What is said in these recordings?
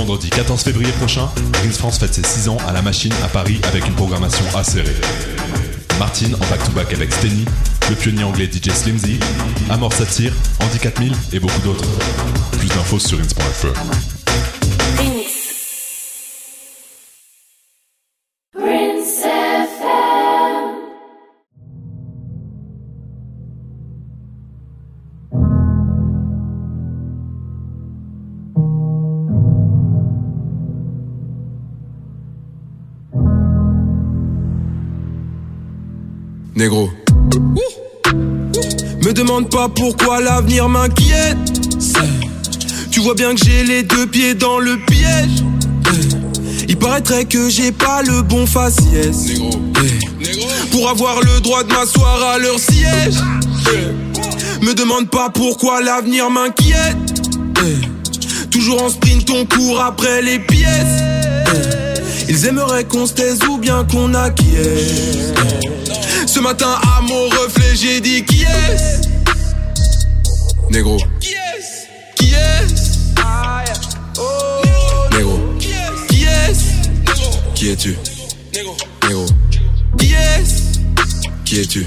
Vendredi 14 février prochain, Rins France fête ses 6 ans à la machine à Paris avec une programmation acérée. Martine en back-to-back avec Steny, le pionnier anglais DJ Slimzy, Amor Satire, Andy 4000 et beaucoup d'autres. Plus d'infos sur ins.fr. Négro. Me demande pas pourquoi l'avenir m'inquiète. Tu vois bien que j'ai les deux pieds dans le piège. Il paraîtrait que j'ai pas le bon faciès. Pour avoir le droit de m'asseoir à leur siège. Me demande pas pourquoi l'avenir m'inquiète. Toujours en sprint, on court après les pièces. Ils aimeraient qu'on se taise ou bien qu'on acquiesce. Ce matin à mon reflet j'ai dit qui est Négro. Qui est Qui est Négro. Qui est Qui es-tu? Négro. Qui est Qui es-tu?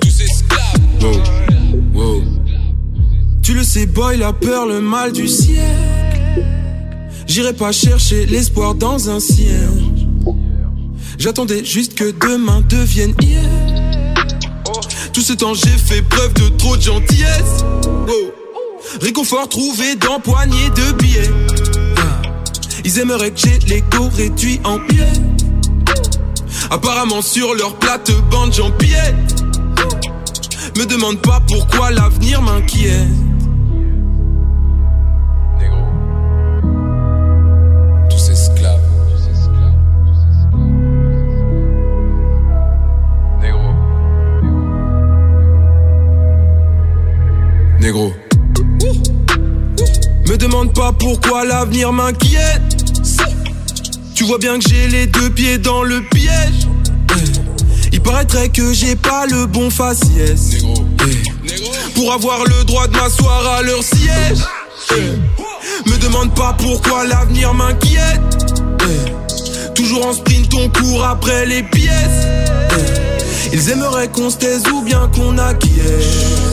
Tous esclaves. Wow. Wow. Tu le sais boy la peur le mal du ciel J'irai pas chercher l'espoir dans un ciel J'attendais juste que demain devienne hier. Tout ce temps j'ai fait preuve de trop de gentillesse. Réconfort trouvé dans poignée de billets. Ils aimeraient que j'ai l'ego réduit en pied. Apparemment sur leur plate-bande j'en pied. Me demande pas pourquoi l'avenir m'inquiète. Négro. Me demande pas pourquoi l'avenir m'inquiète. Tu vois bien que j'ai les deux pieds dans le piège. Il paraîtrait que j'ai pas le bon faciès. Pour avoir le droit de m'asseoir à leur siège. Me demande pas pourquoi l'avenir m'inquiète. Toujours en sprint, on court après les pièces. Ils aimeraient qu'on se taise ou bien qu'on acquiesce.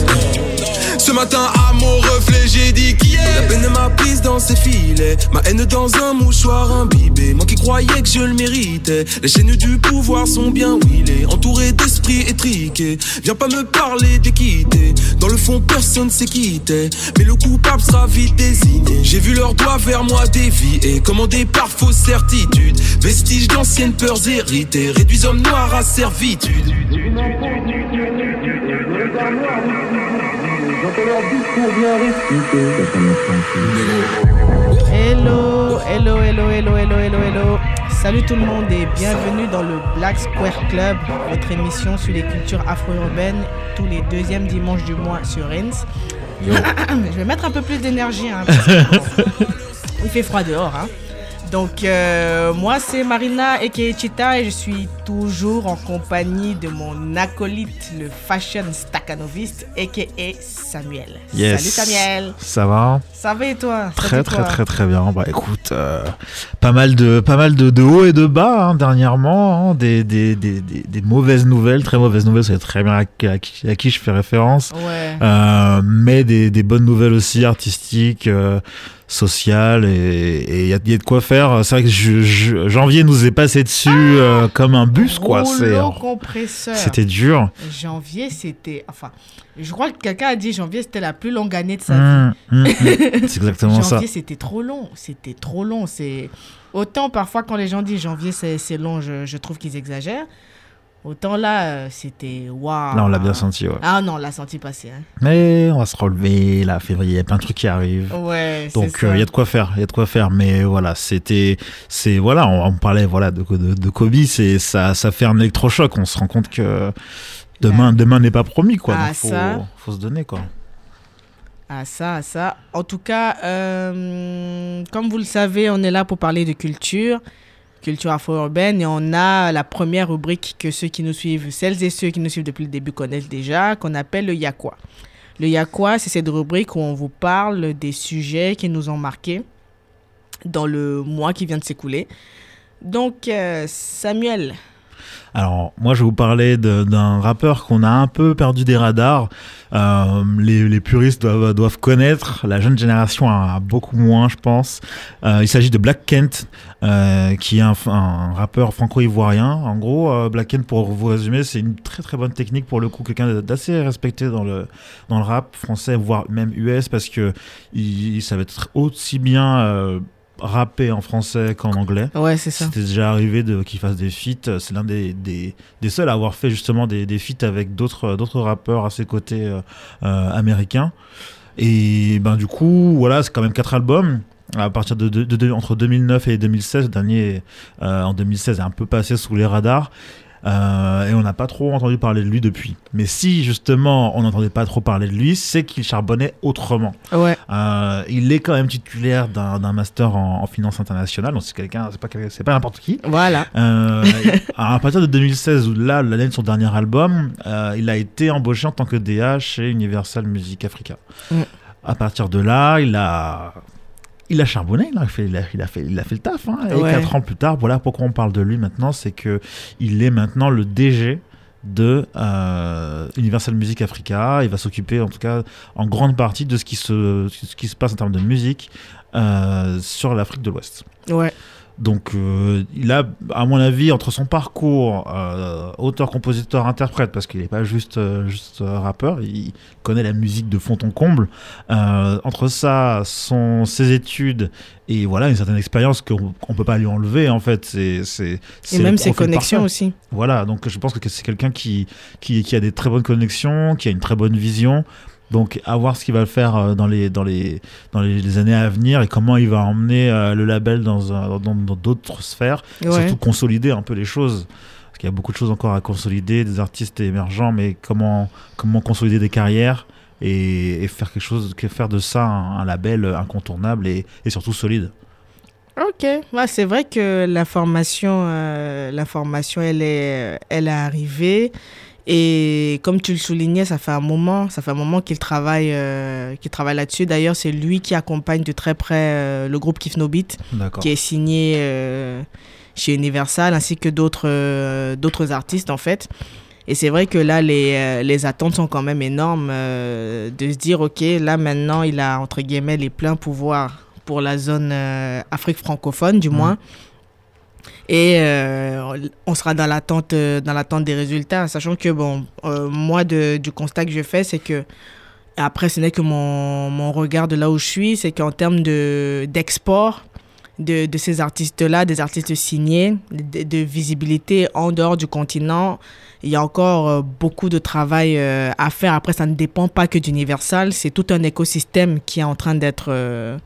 Matin à mon reflet j'ai dit qui est. La peine m'a prise dans ses filets Ma haine dans un mouchoir imbibé. Moi qui croyais que je le méritais. Les chaînes du pouvoir sont bien huilées Entouré d'esprits étriqués. Viens pas me parler d'équité. Dans le fond personne s'est quitté Mais le coupable sera vite désigné. J'ai vu leurs doigts vers moi dévier. Commandé par fausse certitude. Vestiges d'anciennes peurs héritées. Réduisent hommes noirs à servitude Hello, hello, hello, hello, hello, hello, hello. Salut tout le monde et bienvenue dans le Black Square Club, votre émission sur les cultures afro-urbaines tous les deuxièmes dimanches du mois sur Rennes. Je vais mettre un peu plus d'énergie. Hein, il fait froid dehors. Hein. Donc, euh, moi, c'est Marina Chita et je suis toujours en compagnie de mon acolyte, le fashion staccanoviste, a.k.a. Samuel. Yes. Salut Samuel. Ça va? Ça va et toi? Très, très, très, très bien. Bah écoute, euh, pas mal de, pas mal de, de hauts et de bas hein, dernièrement. Hein, des, des, des, des, mauvaises nouvelles, très mauvaises nouvelles, c'est très bien à, qui, à, qui, je fais référence. Ouais. Euh, mais des bonnes nouvelles aussi artistiques social et il y, a de quoi faire. C'est vrai que janvier nous est passé dessus euh, comme un bus, quoi. C'est compresseur. C'était dur. Janvier, c'était. Enfin, je crois que quelqu'un a dit janvier, c'était la plus longue année de sa mmh, vie. Mmh, mmh. c'est exactement ça. Janvier, c'était trop long. C'était trop long. C'est autant parfois quand les gens disent janvier, c'est long, je, je trouve qu'ils exagèrent. Autant là, euh, c'était waouh. Là, on l'a bien senti, ouais. Ah non, on l'a senti passer. Hein. Mais on va se relever, là, février, il y a plein de trucs qui arrivent. Ouais, Donc, il euh, y a de quoi faire, il y a de quoi faire. Mais voilà, c'était, c'est, voilà, on, parlait, voilà, de, de, de Kobe, c'est, ça, ça fait un électrochoc. On se rend compte que demain, demain n'est pas promis, quoi. Ah, Donc, faut, faut se donner, quoi. Ah ça, ça. En tout cas, euh, comme vous le savez, on est là pour parler de culture culture afro-urbaine et on a la première rubrique que ceux qui nous suivent, celles et ceux qui nous suivent depuis le début connaissent déjà, qu'on appelle le Yakwa. Le Yakwa, c'est cette rubrique où on vous parle des sujets qui nous ont marqués dans le mois qui vient de s'écouler. Donc, Samuel, alors, moi, je vous parler d'un rappeur qu'on a un peu perdu des radars. Euh, les, puristes doivent, connaître. La jeune génération a, beaucoup moins, je pense. Euh, il s'agit de Black Kent, euh, qui est un, rappeur franco-ivoirien. En gros, Black Kent, pour vous résumer, c'est une très très bonne technique pour le coup, quelqu'un d'assez respecté dans le, rap français, voire même US, parce que il, il savait être aussi bien rapper en français qu'en anglais. Ouais, c'est ça. C'était déjà arrivé de, qu'il fasse des feats. C'est l'un des, des, des, seuls à avoir fait justement des, des feats avec d'autres, d'autres rappeurs à ses côtés euh, euh, américains. Et ben du coup, voilà, c'est quand même quatre albums. À partir de, de, entre 2009 et 2016, le dernier euh, en 2016 est un peu passé sous les radars. Euh, et on n'a pas trop entendu parler de lui depuis. Mais si justement on n'entendait pas trop parler de lui, c'est qu'il charbonnait autrement. Ouais. Euh, il est quand même titulaire d'un master en, finance internationale, donc c'est quelqu'un, c'est pas c'est pas n'importe qui. Voilà. Euh, à partir de 2016, où là l'année de son dernier album, il a été embauché en tant que DA chez Universal Music Africa. Mm. À partir de là, il a il a charbonné, il a fait, il a, fait, il a fait le taf. Hein. Et quatre ans plus tard, voilà pourquoi on parle de lui maintenant, c'est que il est maintenant le DG de euh, Universal Music Africa. Il va s'occuper, en tout cas, en grande partie de ce qui se, ce qui se passe en termes de musique euh, sur l'Afrique de l'Ouest. Ouais. Donc, euh, il a, à mon avis, entre son parcours euh, auteur, compositeur, interprète, parce qu'il n'est pas juste, euh, juste rappeur, il connaît la musique de fond en comble. entre ça, son, ses études et voilà une certaine expérience qu'on ne peut pas lui enlever en fait. C'est, c'est, et même ses connexions aussi. Voilà, donc je pense que c'est quelqu'un qui, qui, qui a des très bonnes connexions, qui a une très bonne vision. Donc, à voir ce qu'il va faire euh, dans les, dans, les, dans les, années à venir et comment il va emmener euh, le label dans, dans, d'autres sphères. Surtout consolider un peu les choses. Parce qu'il y a beaucoup de choses encore à consolider, des artistes émergents, mais comment, comment consolider des carrières et, faire quelque chose, faire de ça un, label incontournable et, et surtout solide. Ok, c'est vrai que l'information, euh, l'information, elle est, elle est arrivée. Et comme tu le soulignais, ça fait un moment, ça fait un moment qu'il travaille, euh, qu'il travaille là-dessus. D'ailleurs, c'est lui qui accompagne de très près euh, le groupe Kiff No Beat, qui est signé euh, chez Universal, ainsi que d'autres d'autres artistes en fait. Et c'est vrai que là, les, les attentes sont quand même énormes de se dire, ok, là maintenant, il a entre guillemets les pleins pouvoirs pour la zone Afrique francophone, du mmh. moins. Et euh, on sera dans l'attente, euh, dans l'attente des résultats, sachant que, bon, euh, moi, du constat que je fais, c'est que, après, ce n'est que mon, mon, regard de là où je suis, c'est qu'en termes de, d'export, de, de, ces artistes-là, des artistes signés, de, visibilité en dehors du continent, il y a encore beaucoup de travail à faire. Après, ça ne dépend pas que d'Universal, c'est tout un écosystème qui est en train d'être,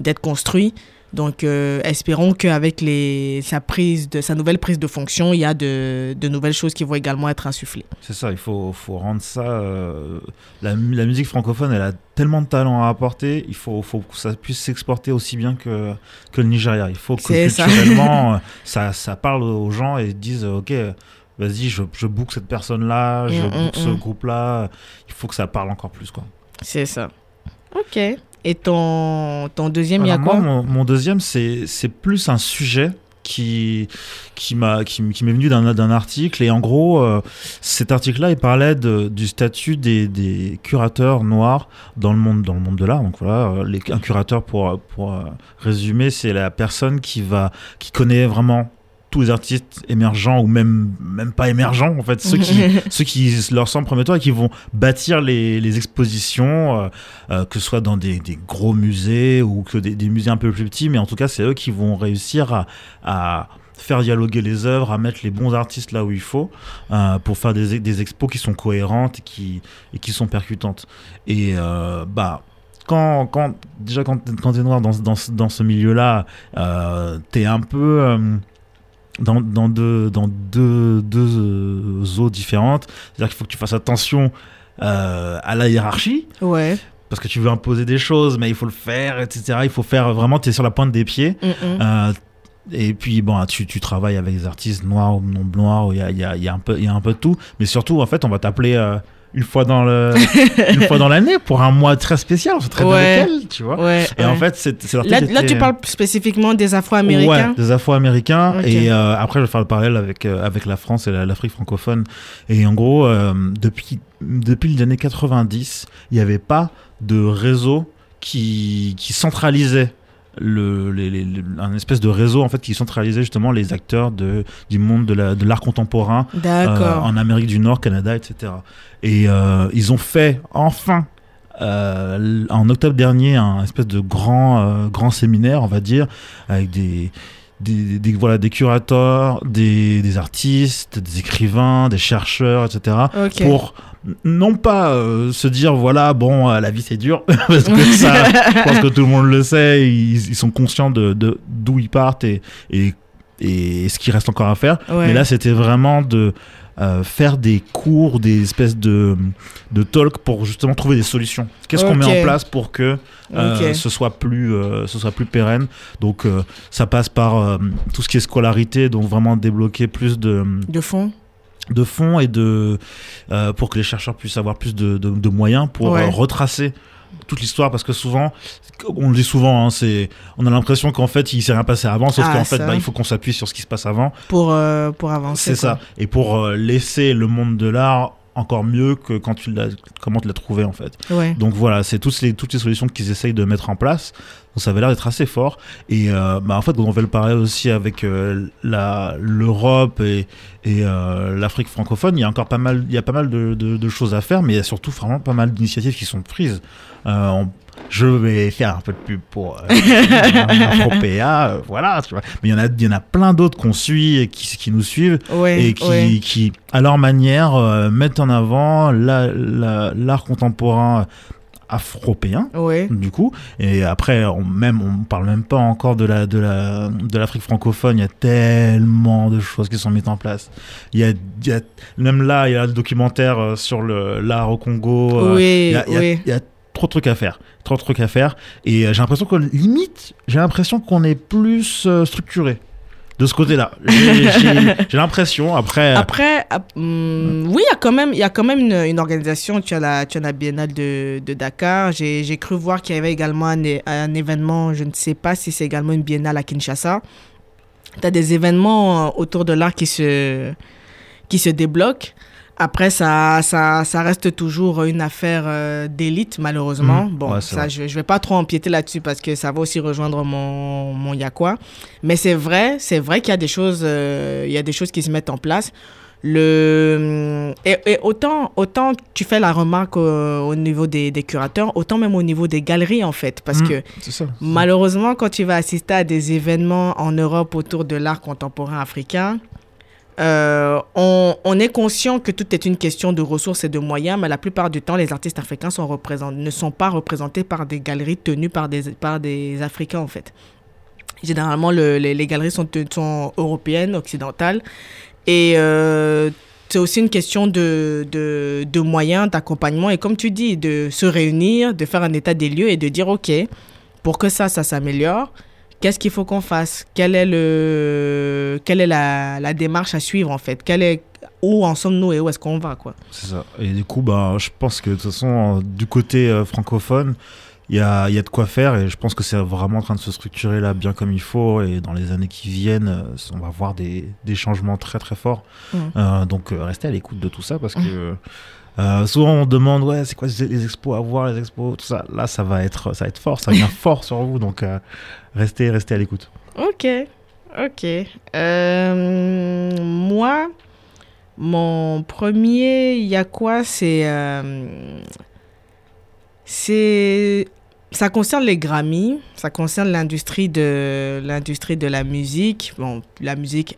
d'être construit. Donc, euh, espérons qu'avec les, sa, prise de, sa nouvelle prise de fonction, il y a de, de nouvelles choses qui vont également être insufflées. C'est ça, il faut, faut rendre ça. Euh, la, la, musique francophone, elle a tellement de talent à apporter, il faut, faut que ça puisse s'exporter aussi bien que, que le Nigeria. Il faut que culturellement, ça. ça. parle aux gens et disent Ok, vas-y, je, je book cette personne-là, je mm, book mm, ce mm. groupe-là. Il faut que ça parle encore plus. quoi. C'est ça. Ok. Et ton, ton deuxième, il y a quoi mon, deuxième, c'est plus un sujet qui qui m'a qui, m'est venu d'un article. Et en gros euh, cet article là il parlait de, du statut des, des, curateurs noirs dans le monde dans le monde de l'art. Donc voilà euh, les, un curateur pour pour euh, résumer c'est la personne qui va qui connaît vraiment tous les artistes émergents ou même même pas émergents en fait ceux qui ceux qui leur semblent prometteurs et qui vont bâtir les, les expositions euh, euh, que ce soit dans des, des, gros musées ou que des, des, musées un peu plus petits mais en tout cas c'est eux qui vont réussir à, à faire dialoguer les œuvres, à mettre les bons artistes là où il faut, euh, pour faire des, des, expos qui sont cohérentes et qui, et qui sont percutantes. Et bah, quand, quand, déjà quand, quand tu es noir dans, dans, dans ce milieu-là, euh, tu es un peu dans, dans, deux, dans deux, deux eaux différentes. C'est-à-dire qu'il faut que tu fasses attention euh, à la hiérarchie. Ouais. Parce que tu veux imposer des choses, mais il faut le faire, etc. Il faut faire vraiment, tu es sur la pointe des pieds. Euh, et puis, bon, tu, tu, travailles avec des artistes noirs ou non noirs, il y a, y, a, y a, un peu, y a un peu de tout. Mais surtout, en fait, on va t'appeler. Euh, une fois dans le une fois dans l'année pour un mois très spécial on se traite avec elle tu vois. Et en fait c'est là, là tu parles spécifiquement des Afro-Américains. Ouais des Afro-Américains. Et euh, après je vais faire le parallèle avec euh, avec la France et l'Afrique francophone. Et en gros euh, depuis depuis les années 90 il n'y avait pas de réseau qui qui centralisait le, les, un espèce de réseau en fait qui centralisait justement les acteurs de, du monde de l'art contemporain euh, en Amérique du Nord, Canada, etc. Et euh, ils ont fait enfin euh, en octobre dernier un espèce de grand grand séminaire, on va dire, avec des des, des, voilà, des curateurs, des, des, artistes, des écrivains, des chercheurs, etc. Pour non pas euh, se dire voilà bon euh, la vie c'est dur parce que ça je pense que tout le monde le sait ils, sont conscients de d'où ils partent et, et, et ce qui reste encore à faire. Mais là c'était vraiment de euh, faire des cours des espèces de de talk pour justement trouver des solutions. Qu'est-ce qu'on met en place pour que ce soit plus ce soit plus pérenne? Donc ça passe par tout ce qui est scolarité donc vraiment débloquer plus de de fonds de fonds et de euh, pour que les chercheurs puissent avoir plus de, de, moyens pour euh, retracer toute l'histoire. Parce que souvent on le dit souvent hein, c'est on a l'impression qu'en fait il s'est rien passé avant sauf ah, qu'en fait bah, il faut qu'on s'appuie sur ce qui se passe avant. Pour euh, pour avancer c'est ça. et pour laisser le monde de l'art encore mieux que quand tu l'as comment tu l'as trouvé en fait. Donc voilà c'est toutes les toutes les solutions qu'ils essayent de mettre en place. Donc ça avait l'air d'être assez fort. Et euh, bah en fait on fait le parler aussi avec euh, la l'Europe et, et euh, l'Afrique francophone. Il y a encore pas mal il y a pas mal de, de, de, choses à faire mais il y a surtout vraiment pas mal d'initiatives qui sont prises. On, je vais faire un peu de pub pour euh, Afropéa, euh, voilà, tu vois. Mais il y en a, il y en a plein d'autres qu'on suit et qui, qui nous suivent et qui, qui, à leur manière, euh, mettent en avant l'art la, contemporain afropéen du coup. Et après on même on parle même pas encore de la de la de l'Afrique francophone. Il y a tellement de choses qui sont mises en place. Il y a, il y a même là il y a le documentaire sur le l'art au Congo oui, il, il y a trop de trucs à faire. Trop de trucs à faire. Et euh, j'ai l'impression que limite, j'ai l'impression qu'on est plus euh, structuré de ce côté-là. J'ai l'impression. Après. Euh, après, hmm, oui, il y a quand même, y a quand même une, organisation. Tu as la, tu as la Biennale de, de Dakar. J'ai cru voir qu'il y avait également un, un, événement. Je ne sais pas si c'est également une Biennale à Kinshasa. Tu as des événements autour de l'art qui se, qui se débloquent. Après, ça, ça, ça reste toujours une affaire euh, d'élite, malheureusement. Mmh. Bon, ça, je ne vais pas trop empiéter là-dessus parce que ça va aussi rejoindre mon, mon Yakwa. Mais c'est vrai, c'est vrai qu'il y a des choses, euh, il y a des choses qui se mettent en place. Le, et, autant, autant tu fais la remarque au, niveau des, des, curateurs, autant même au niveau des galeries, en fait. Parce mmh. que malheureusement, quand tu vas assister à des événements en Europe autour de l'art contemporain africain, euh, on, est conscient que tout est une question de ressources et de moyens, mais la plupart du temps, les artistes africains ne sont pas représentés par des galeries tenues par des, Africains, en fait. Généralement, les, galeries sont, européennes, occidentales. Et euh, c'est aussi une question de, de moyens, d'accompagnement. Et comme tu dis, de se réunir, de faire un état des lieux et de dire, OK, pour que ça, ça s'améliore, qu'est-ce qu'il faut qu'on fasse? Quelle est, le, quelle est la, la, démarche à suivre en fait? Quelle est, Où en sommes-nous et où est-ce qu'on va quoi? C'est ça. Et du coup, bah, je pense que de toute façon, du côté euh, francophone, il y a, y a, de quoi faire et je pense que c'est vraiment en train de se structurer là bien comme il faut et dans les années qui viennent, euh, on va voir des, des changements très très forts. Mmh. Euh, donc restez à l'écoute de tout ça parce que... Euh, souvent on demande ouais c'est quoi les expos à voir les expos tout ça là ça va être ça va être fort ça vient fort sur vous donc euh, restez restez à l'écoute ok ok euh, moi mon premier il y a quoi c'est c'est ça concerne les Grammy, ça concerne l'industrie de l'industrie de la musique, bon, la musique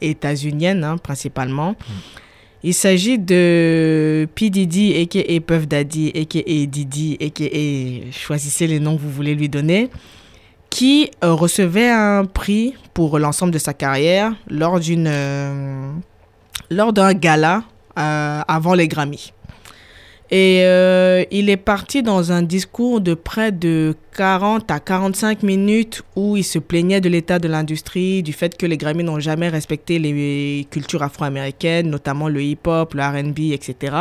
états-unienne hein, principalement. Mm. Il s'agit de P. Diddy, a.k.a. Puff Daddy, a.k.a. Diddy, a.k.a. choisissez les noms que vous voulez lui donner, qui euh, recevait un prix pour l'ensemble de sa carrière lors d'une euh, lors d'un gala euh, avant les Grammys. Et euh, il est parti dans un discours de près de 40 à 45 minutes où il se plaignait de l'état de l'industrie, du fait que les Grammy n'ont jamais respecté les cultures afro-américaines, notamment le hip-hop, le RB, etc.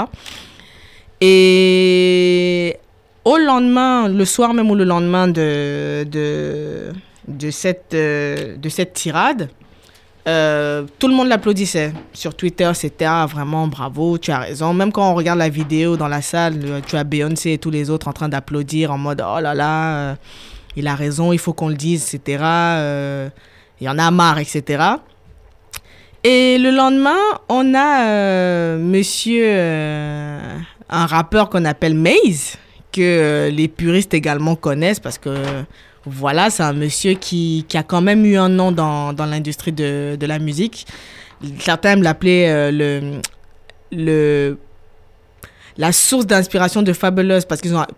Et au lendemain, le soir même ou le lendemain de, de, cette, de cette tirade, euh, tout le monde l'applaudissait. Sur Twitter, c'était ah, vraiment bravo, tu as raison. Même quand on regarde la vidéo dans la salle, euh, tu as Beyoncé et tous les autres en train d'applaudir en mode oh là là, euh, il a raison, il faut qu'on le dise, etc. il y en a marre, etc. Et le lendemain, on a monsieur, un rappeur qu'on appelle Maze, que les puristes également connaissent parce que voilà, c'est un monsieur qui, qui, a quand même eu un nom dans, dans l'industrie de, de, la musique. Certains l'appelaient euh, le, le, la source d'inspiration de Fabulous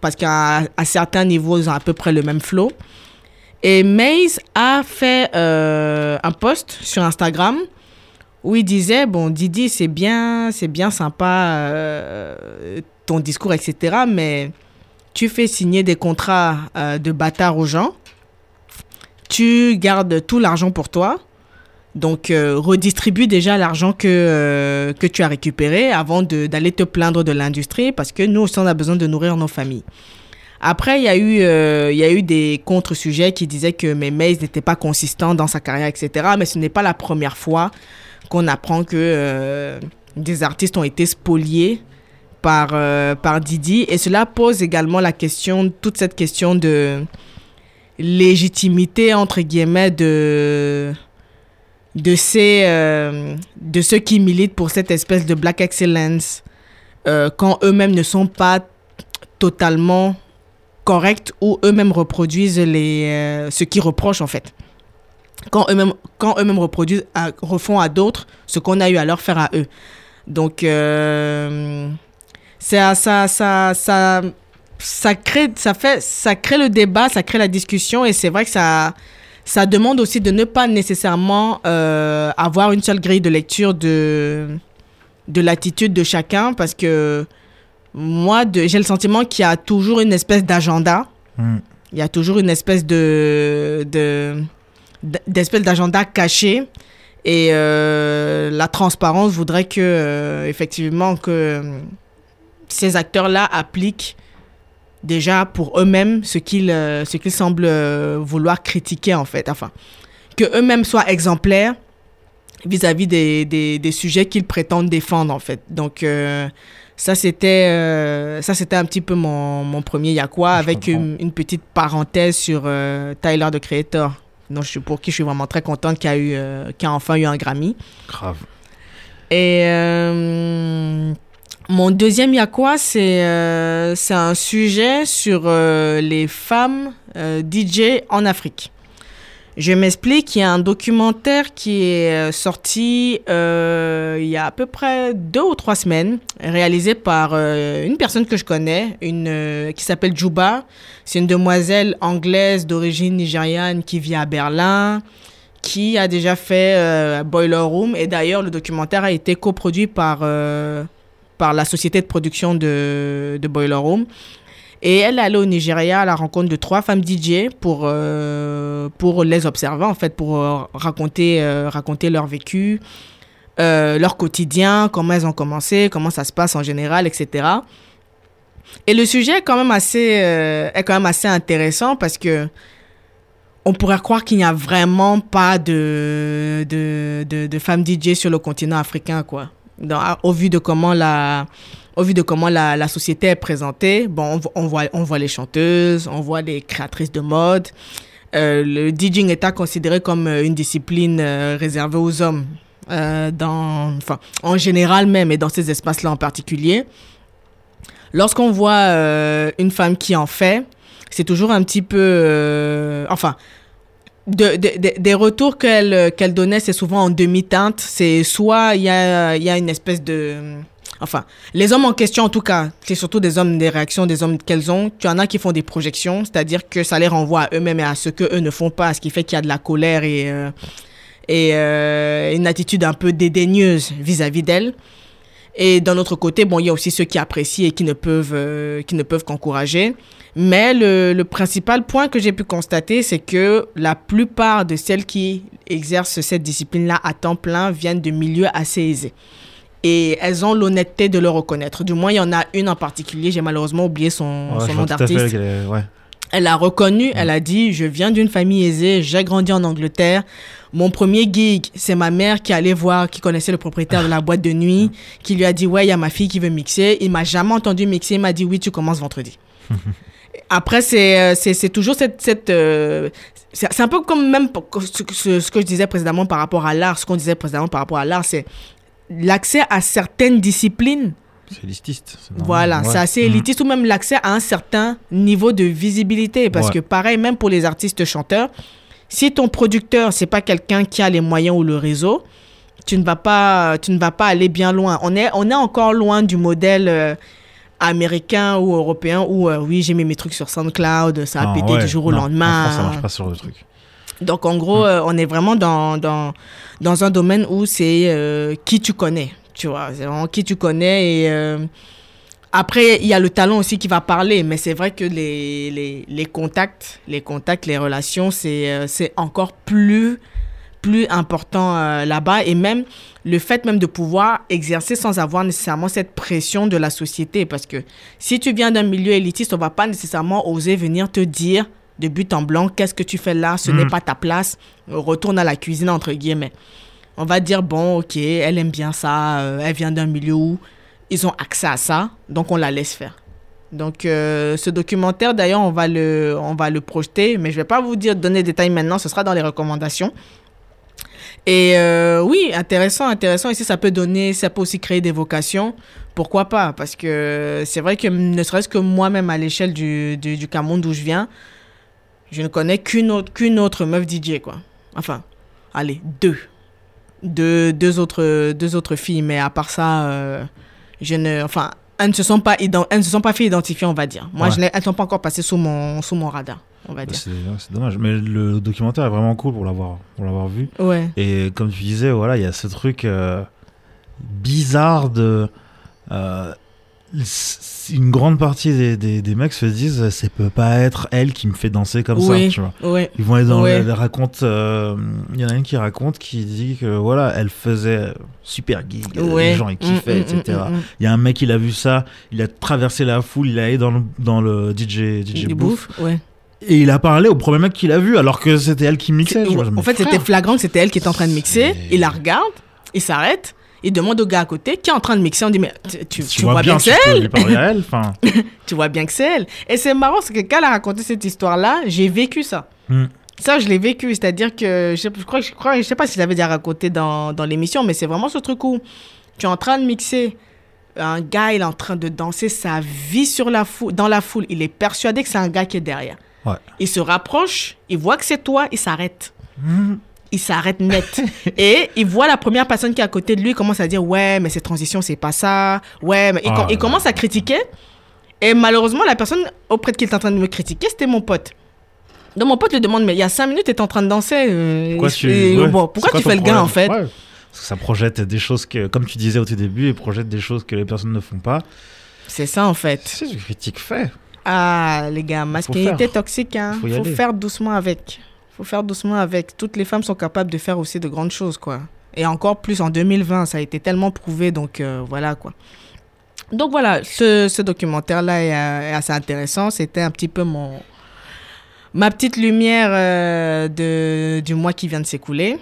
parce qu'à à certains niveaux, ils ont à peu près le même flow. Et Maze a fait euh, un post sur Instagram où il disait bon Didi c'est bien c'est bien sympa euh, ton discours etc mais tu fais signer des contrats euh, de bâtard aux gens, tu gardes tout l'argent pour toi, donc euh, redistribue déjà l'argent que, euh, que tu as récupéré avant d'aller te plaindre de l'industrie, parce que nous aussi on a besoin de nourrir nos familles. Après, il y, a eu, il y a eu des contre-sujets qui disaient que mes mails n'étaient pas consistants dans sa carrière, etc. Mais ce n'est pas la première fois qu'on apprend que des artistes ont été spoliés par, euh, Didi. Et cela pose également la question, toute cette question de légitimité, entre guillemets, de, de, ces, euh, de ceux qui militent pour cette espèce de black excellence, euh, quand eux-mêmes ne sont pas totalement corrects ou eux-mêmes reproduisent les, ce qu'ils reprochent en fait. Quand eux-mêmes, quand eux-mêmes reproduisent, refont à d'autres ce qu'on a eu à leur faire à eux. Donc, ça, ça, ça, ça, ça crée, ça fait, ça crée le débat, ça crée la discussion et c'est vrai que ça, ça demande aussi de ne pas nécessairement euh, avoir une seule grille de lecture de, de l'attitude de chacun parce que moi, j'ai le sentiment qu'il y a toujours une espèce d'agenda. Hmm. Il y a toujours une espèce de, de d'espèce d'agenda caché et euh, la transparence voudrait que euh, effectivement que ces acteurs-là appliquent déjà pour eux-mêmes ce qu'ils euh, ce qu'ils semblent euh, vouloir critiquer en fait. Enfin, que eux-mêmes soient exemplaires vis-à-vis des, des, des, sujets qu'ils prétendent défendre en fait. Donc euh, ça c'était ça c'était un petit peu mon, mon premier Yakwa avec une, petite parenthèse sur Tyler the Creator. Donc, je, pour qui je suis vraiment très contente qu'il a eu qui a enfin eu un Grammy. Grave. Et mon deuxième il y a quoi C'est euh, un sujet sur euh, les femmes euh, DJ en Afrique. Je m'explique, il y a un documentaire qui est sorti il y a à peu près deux ou trois semaines, réalisé par une personne que je connais, une, qui s'appelle Juba. C'est une demoiselle anglaise d'origine nigériane qui vit à Berlin, qui a déjà fait Boiler Room. Et d'ailleurs, le documentaire a été coproduit par par la société de production de, Boiler Room. Et elle est allée au Nigeria à la rencontre de trois femmes DJ pour, euh, pour les observer, en fait, pour euh, raconter, euh, raconter leur vécu, leur quotidien, comment elles ont commencé, comment ça se passe en général, etc. Et le sujet est quand même assez, est quand même assez intéressant parce que on pourrait croire qu'il n'y a vraiment pas de, de, de, de femmes DJ sur le continent africain, quoi au vu de comment la, au vu de comment la, la société est présentée, bon, on, voit, on voit les chanteuses, on voit les créatrices de mode. Euh, le DJing est considéré comme euh, une discipline euh, réservée aux hommes, dans, enfin, en général même, et dans ces espaces-là en particulier. Lorsqu'on voit une femme qui en fait, c'est toujours un petit peu, enfin, de, de, des retours qu'elle qu'elle donnait, c'est souvent en demi-teinte. C'est soit il y a, y a une espèce de... Enfin, les hommes en question, en tout cas, c'est surtout des hommes, des réactions des hommes qu'elles ont. Tu en as qui font des projections, c'est-à-dire que ça les renvoie à eux-mêmes et à ce que eux ne font pas, ce qui fait qu'il y a de la colère et, euh, et euh, une attitude un peu dédaigneuse vis-à-vis d'elles. Et d'un autre côté, bon, il y a aussi ceux qui apprécient et qui ne peuvent, euh, qui ne peuvent qu'encourager. Mais le, le, principal point que j'ai pu constater, c'est que la plupart de celles qui exercent cette discipline-là à temps plein viennent de milieux assez aisés. et elles ont l'honnêteté de le reconnaître. Du moins, il y en a une en particulier, j'ai malheureusement oublié son, son nom d'artiste. Elle a reconnu, elle a dit, je viens d'une famille aisée, j'ai grandi en Angleterre. Mon premier gig, c'est ma mère qui allait voir, qui connaissait le propriétaire de la boîte de nuit, qui lui a dit, ouais, il y a ma fille qui veut mixer. Il m'a jamais entendu mixer, il m'a dit, oui, tu commences vendredi. Après, c'est, c'est, toujours cette... cette euh, c'est, un peu comme même ce, ce, que je disais précédemment par rapport à l'art, ce qu'on disait précédemment par rapport à l'art, c'est l'accès à certaines disciplines. C'est élitiste. Voilà, c'est assez mhm. élitiste ou même l'accès à un certain niveau de visibilité. Parce que pareil, même pour les artistes chanteurs, si ton producteur, c'est pas quelqu'un qui a les moyens ou le réseau, tu ne vas pas, tu ne vas pas aller bien loin. On est, on est encore loin du modèle euh, américain ou européen où, euh, oui, j'ai mis mes trucs sur SoundCloud, ça a ah, pété du jour au lendemain. ça marche pas sur le truc. Donc, en gros, mm. euh, on est vraiment dans, dans, dans un domaine où c'est euh, qui tu connais. Tu vois, c'est vraiment qui tu connais. Et euh, après, il y a le talent aussi qui va parler. Mais c'est vrai que les, les, les, contacts, les contacts, les relations, c'est c'est encore plus plus important là-bas et même le fait même de pouvoir exercer sans avoir nécessairement cette pression de la société parce que si tu viens d'un milieu élitiste on va pas nécessairement oser venir te dire de but en blanc, qu'est-ce que tu fais là, ce n'est mm. pas ta place, retourne à la cuisine, entre guillemets. On va dire, bon, ok, elle aime bien ça, euh, elle vient d'un milieu où ils ont accès à ça, donc on la laisse faire. Donc euh, ce documentaire, d'ailleurs, on, va le, on va le projeter, mais je ne vais pas vous dire, donner des détails maintenant, ce sera dans les recommandations. Et euh, oui, intéressant, intéressant. Ici, ça peut donner, ça peut aussi créer des vocations. Pourquoi pas? Parce que c'est vrai que ne serait-ce que moi-même à l'échelle du, du, Cameroun d'où je viens, je ne connais qu'une autre, qu'une autre meuf DJ, quoi. Enfin, allez, deux. Deux, deux, autres, deux autres filles, mais à part ça, euh, je ne. Enfin, elles ne se sont pas, elles ne se sont pas fait identifier, on va dire. Moi, je elles ne sont pas encore passées sous mon, sous mon radar. On va dire. C'est, dommage, mais le documentaire est vraiment cool pour l'avoir, pour l'avoir vu. Ouais. Et comme tu disais, voilà, il y a ce truc euh, bizarre de. Euh, une grande partie des, des, des, mecs se disent c'est peut pas être elle qui me fait danser comme ça tu vois. ils vont être dans elle raconte euh, il y en a une qui raconte qui dit que voilà elle faisait super geek les gens ils kiffaient mm, mm, etc mm, il y a un mec il a vu ça il a traversé la foule il a allé dans le, dans le DJ DJ Booth et il a parlé au premier mec qu'il a vu alors que c'était elle qui mixait en fait c'était flagrant que c'était elle qui était en train de mixer il la regarde il s'arrête il demande au gars à côté qui est en train de mixer. On dit, mais tu, vois, bien, que c'est elle, Tu vois bien que c'est elle. Et c'est marrant, parce que quand elle a raconté cette histoire-là, j'ai vécu ça. Hmm. Ça, je l'ai vécu. C'est-à-dire que, je, crois, je, crois, je sais pas si je l'avais déjà raconté dans, dans l'émission, mais c'est vraiment ce truc où tu es en train de mixer. Un gars, il est en train de danser sa vie sur la foule, dans la foule. Il est persuadé que c'est un gars qui est derrière. Il se rapproche, il voit que c'est toi, il s'arrête. Hmm il s'arrête net. et il voit la première personne qui est à côté de lui, il commence à dire Ouais, mais cette transition, c'est pas ça. Ouais, mais il, ah commence à critiquer. Et malheureusement, la personne auprès de qui il est en train de me critiquer, c'était mon pote. Donc mon pote lui demande Mais il y a cinq minutes, tu es en train de danser. Euh, pourquoi tu, bon, pourquoi tu fais le gars en fait? Parce que ça projette des choses que, comme tu disais au tout début, il projette des choses que les personnes ne font pas. C'est ça en fait. C'est du critique fait. Ah, les gars, masculinité toxique, hein. Faut, faut faire doucement avec faut faire doucement avec. Toutes les femmes sont capables de faire aussi de grandes choses, quoi. Et encore plus en 2020, ça a été tellement prouvé, donc euh, voilà, quoi. Donc voilà, ce, documentaire-là est, euh, assez intéressant. C'était un petit peu mon ma petite lumière euh, de, du mois qui vient de s'écouler.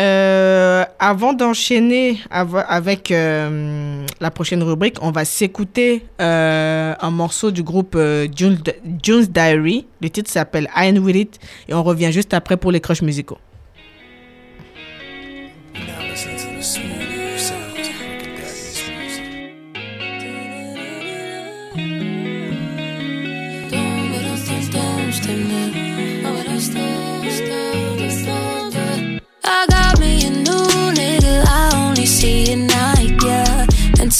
Euh, avant d'enchaîner avec euh, la prochaine rubrique, on va s'écouter euh, un morceau du groupe June's Diary. Le titre s'appelle I With It et on revient juste après pour les crushs musicaux.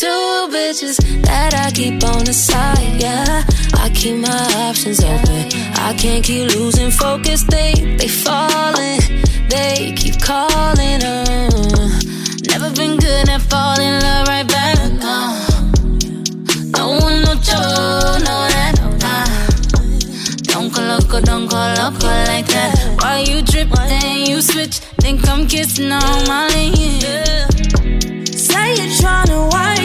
Two bitches that I keep on the side, yeah. I keep my options open. I can't keep losing focus. They they falling, they keep calling. Uh. Never been good at falling love right back. Uh. No one no Joe, no don't call up her like that. Why you drip, then you switch, think I'm kissing on my lips. Say you're tryna wire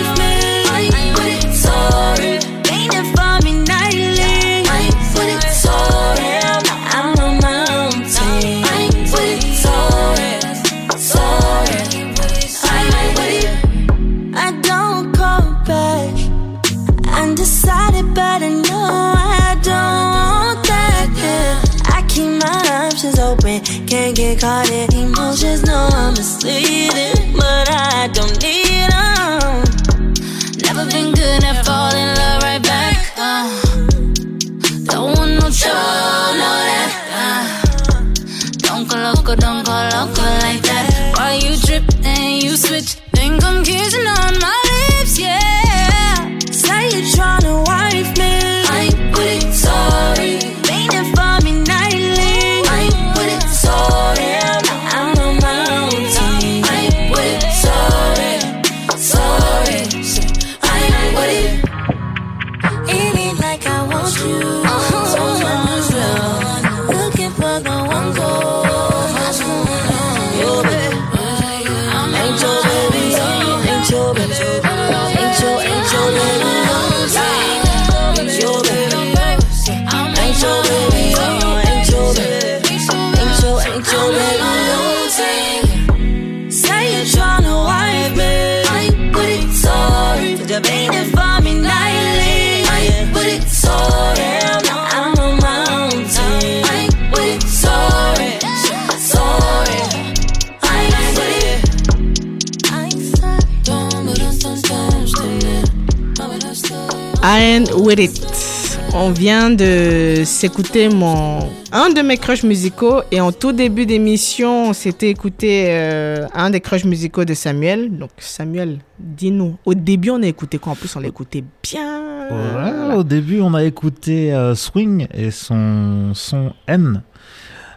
With It. On vient de s'écouter mon un de mes crushs musicaux et en tout début d'émission, on s'était écouté euh, un des crushs musicaux de Samuel. Donc Samuel, dis-nous. Au début, on a écouté quoi? En plus, on l'a écouté bien. au début, on a écouté euh, Swing et son son N.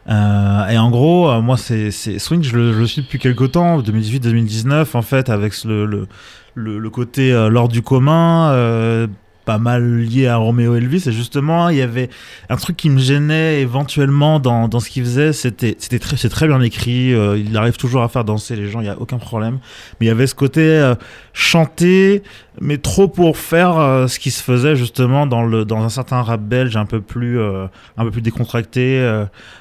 Euh, et en gros, moi, c'est Swing, je le, suis depuis quelques temps, 2018-2019, en fait, avec le, le, le, côté l'ordre du commun pas mal lié à Romeo Elvis. Et justement il y avait un truc qui me gênait éventuellement dans, dans ce qu'il faisait c'était c'était très c'est très bien écrit euh, il arrive toujours à faire danser les gens il y a aucun problème. Mais il y avait ce côté euh, chanter mais trop pour faire euh, ce qui se faisait justement dans le dans un certain rap belge un peu plus un peu plus décontracté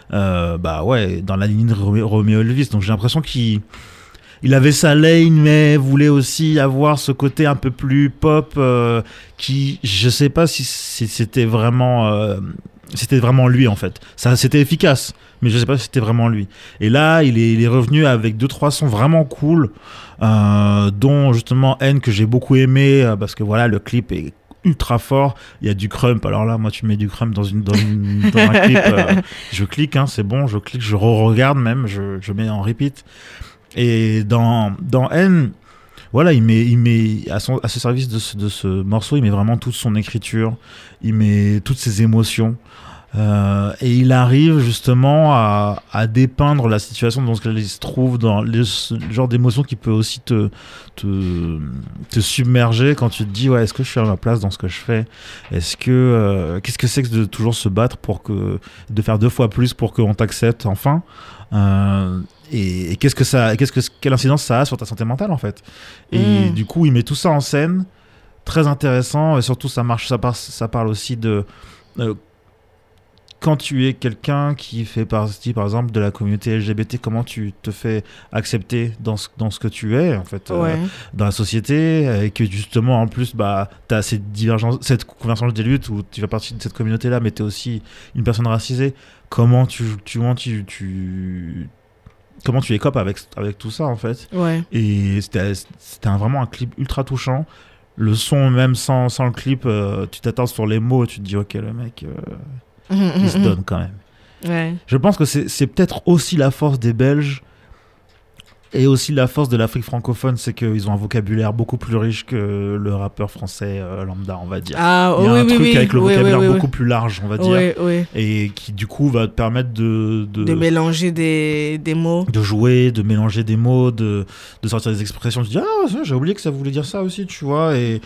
bah ouais dans la ligne de Romeo Elvis. Donc j'ai l'impression qu'il il avait sa lane, mais voulait aussi avoir ce côté un peu plus pop euh, qui, je sais pas si, c'était vraiment, euh, c'était vraiment lui en fait. Ça, c'était efficace, mais je sais pas si c'était vraiment lui. Et là, il est, il est revenu avec deux trois sons vraiment cool, euh, dont justement N que j'ai beaucoup aimé parce que voilà, le clip est ultra fort. Il y a du crump. Alors là, moi, tu mets du crump dans, une, dans, un clip. je clique, hein, c'est bon. Je clique, je re-regarde même. Je, je mets en repeat. Et dans, dans N, voilà, il met, il met à, ce service de ce, morceau, il met vraiment toute son écriture, il met toutes ses émotions. Euh, et il arrive justement à, à, dépeindre la situation dans laquelle il se trouve, dans le genre d'émotion qui peut aussi te, te, te, submerger quand tu te dis ouais, est-ce que je suis à ma place dans ce que je fais? Est-ce que euh, qu'est-ce que c'est que de toujours se battre pour que de faire deux fois plus pour qu'on t'accepte enfin? Euh, et, qu'est-ce que ça, qu'est-ce que quelle incidence ça a sur ta santé mentale en fait? Et mm. du coup, il met tout ça en scène, très intéressant et surtout ça marche, ça, ça parle aussi de euh, quand tu es quelqu'un qui fait partie, par exemple, de la communauté LGBT, comment tu te fais accepter dans ce, dans ce que tu es, en fait, euh, dans la société, et que justement, en plus, bah, tu as cette divergence, cette convergence des luttes où tu fais partie de cette communauté-là, mais tu es aussi une personne racisée. Comment tu, tu, tu, tu, comment tu écopes avec, avec tout ça en fait? Ouais. Et c'était vraiment un clip ultra touchant. Le son, même sans, sans le clip, euh, tu t'attends sur les mots, tu te dis, ok, le mec, euh, il se donne quand même. Ouais. Je pense que c'est peut-être aussi la force des Belges et aussi la force de l'Afrique francophone, c'est qu'ils ont un vocabulaire beaucoup plus riche que le rappeur français euh, lambda, on va dire. Ah, Il y a un truc avec le vocabulaire beaucoup plus large, on va dire, et qui du coup va te permettre de de, mélanger des, des, mots, de jouer, de mélanger des mots, de, de sortir des expressions. Tu dis ah j'ai oublié que ça voulait dire ça aussi, tu vois. Et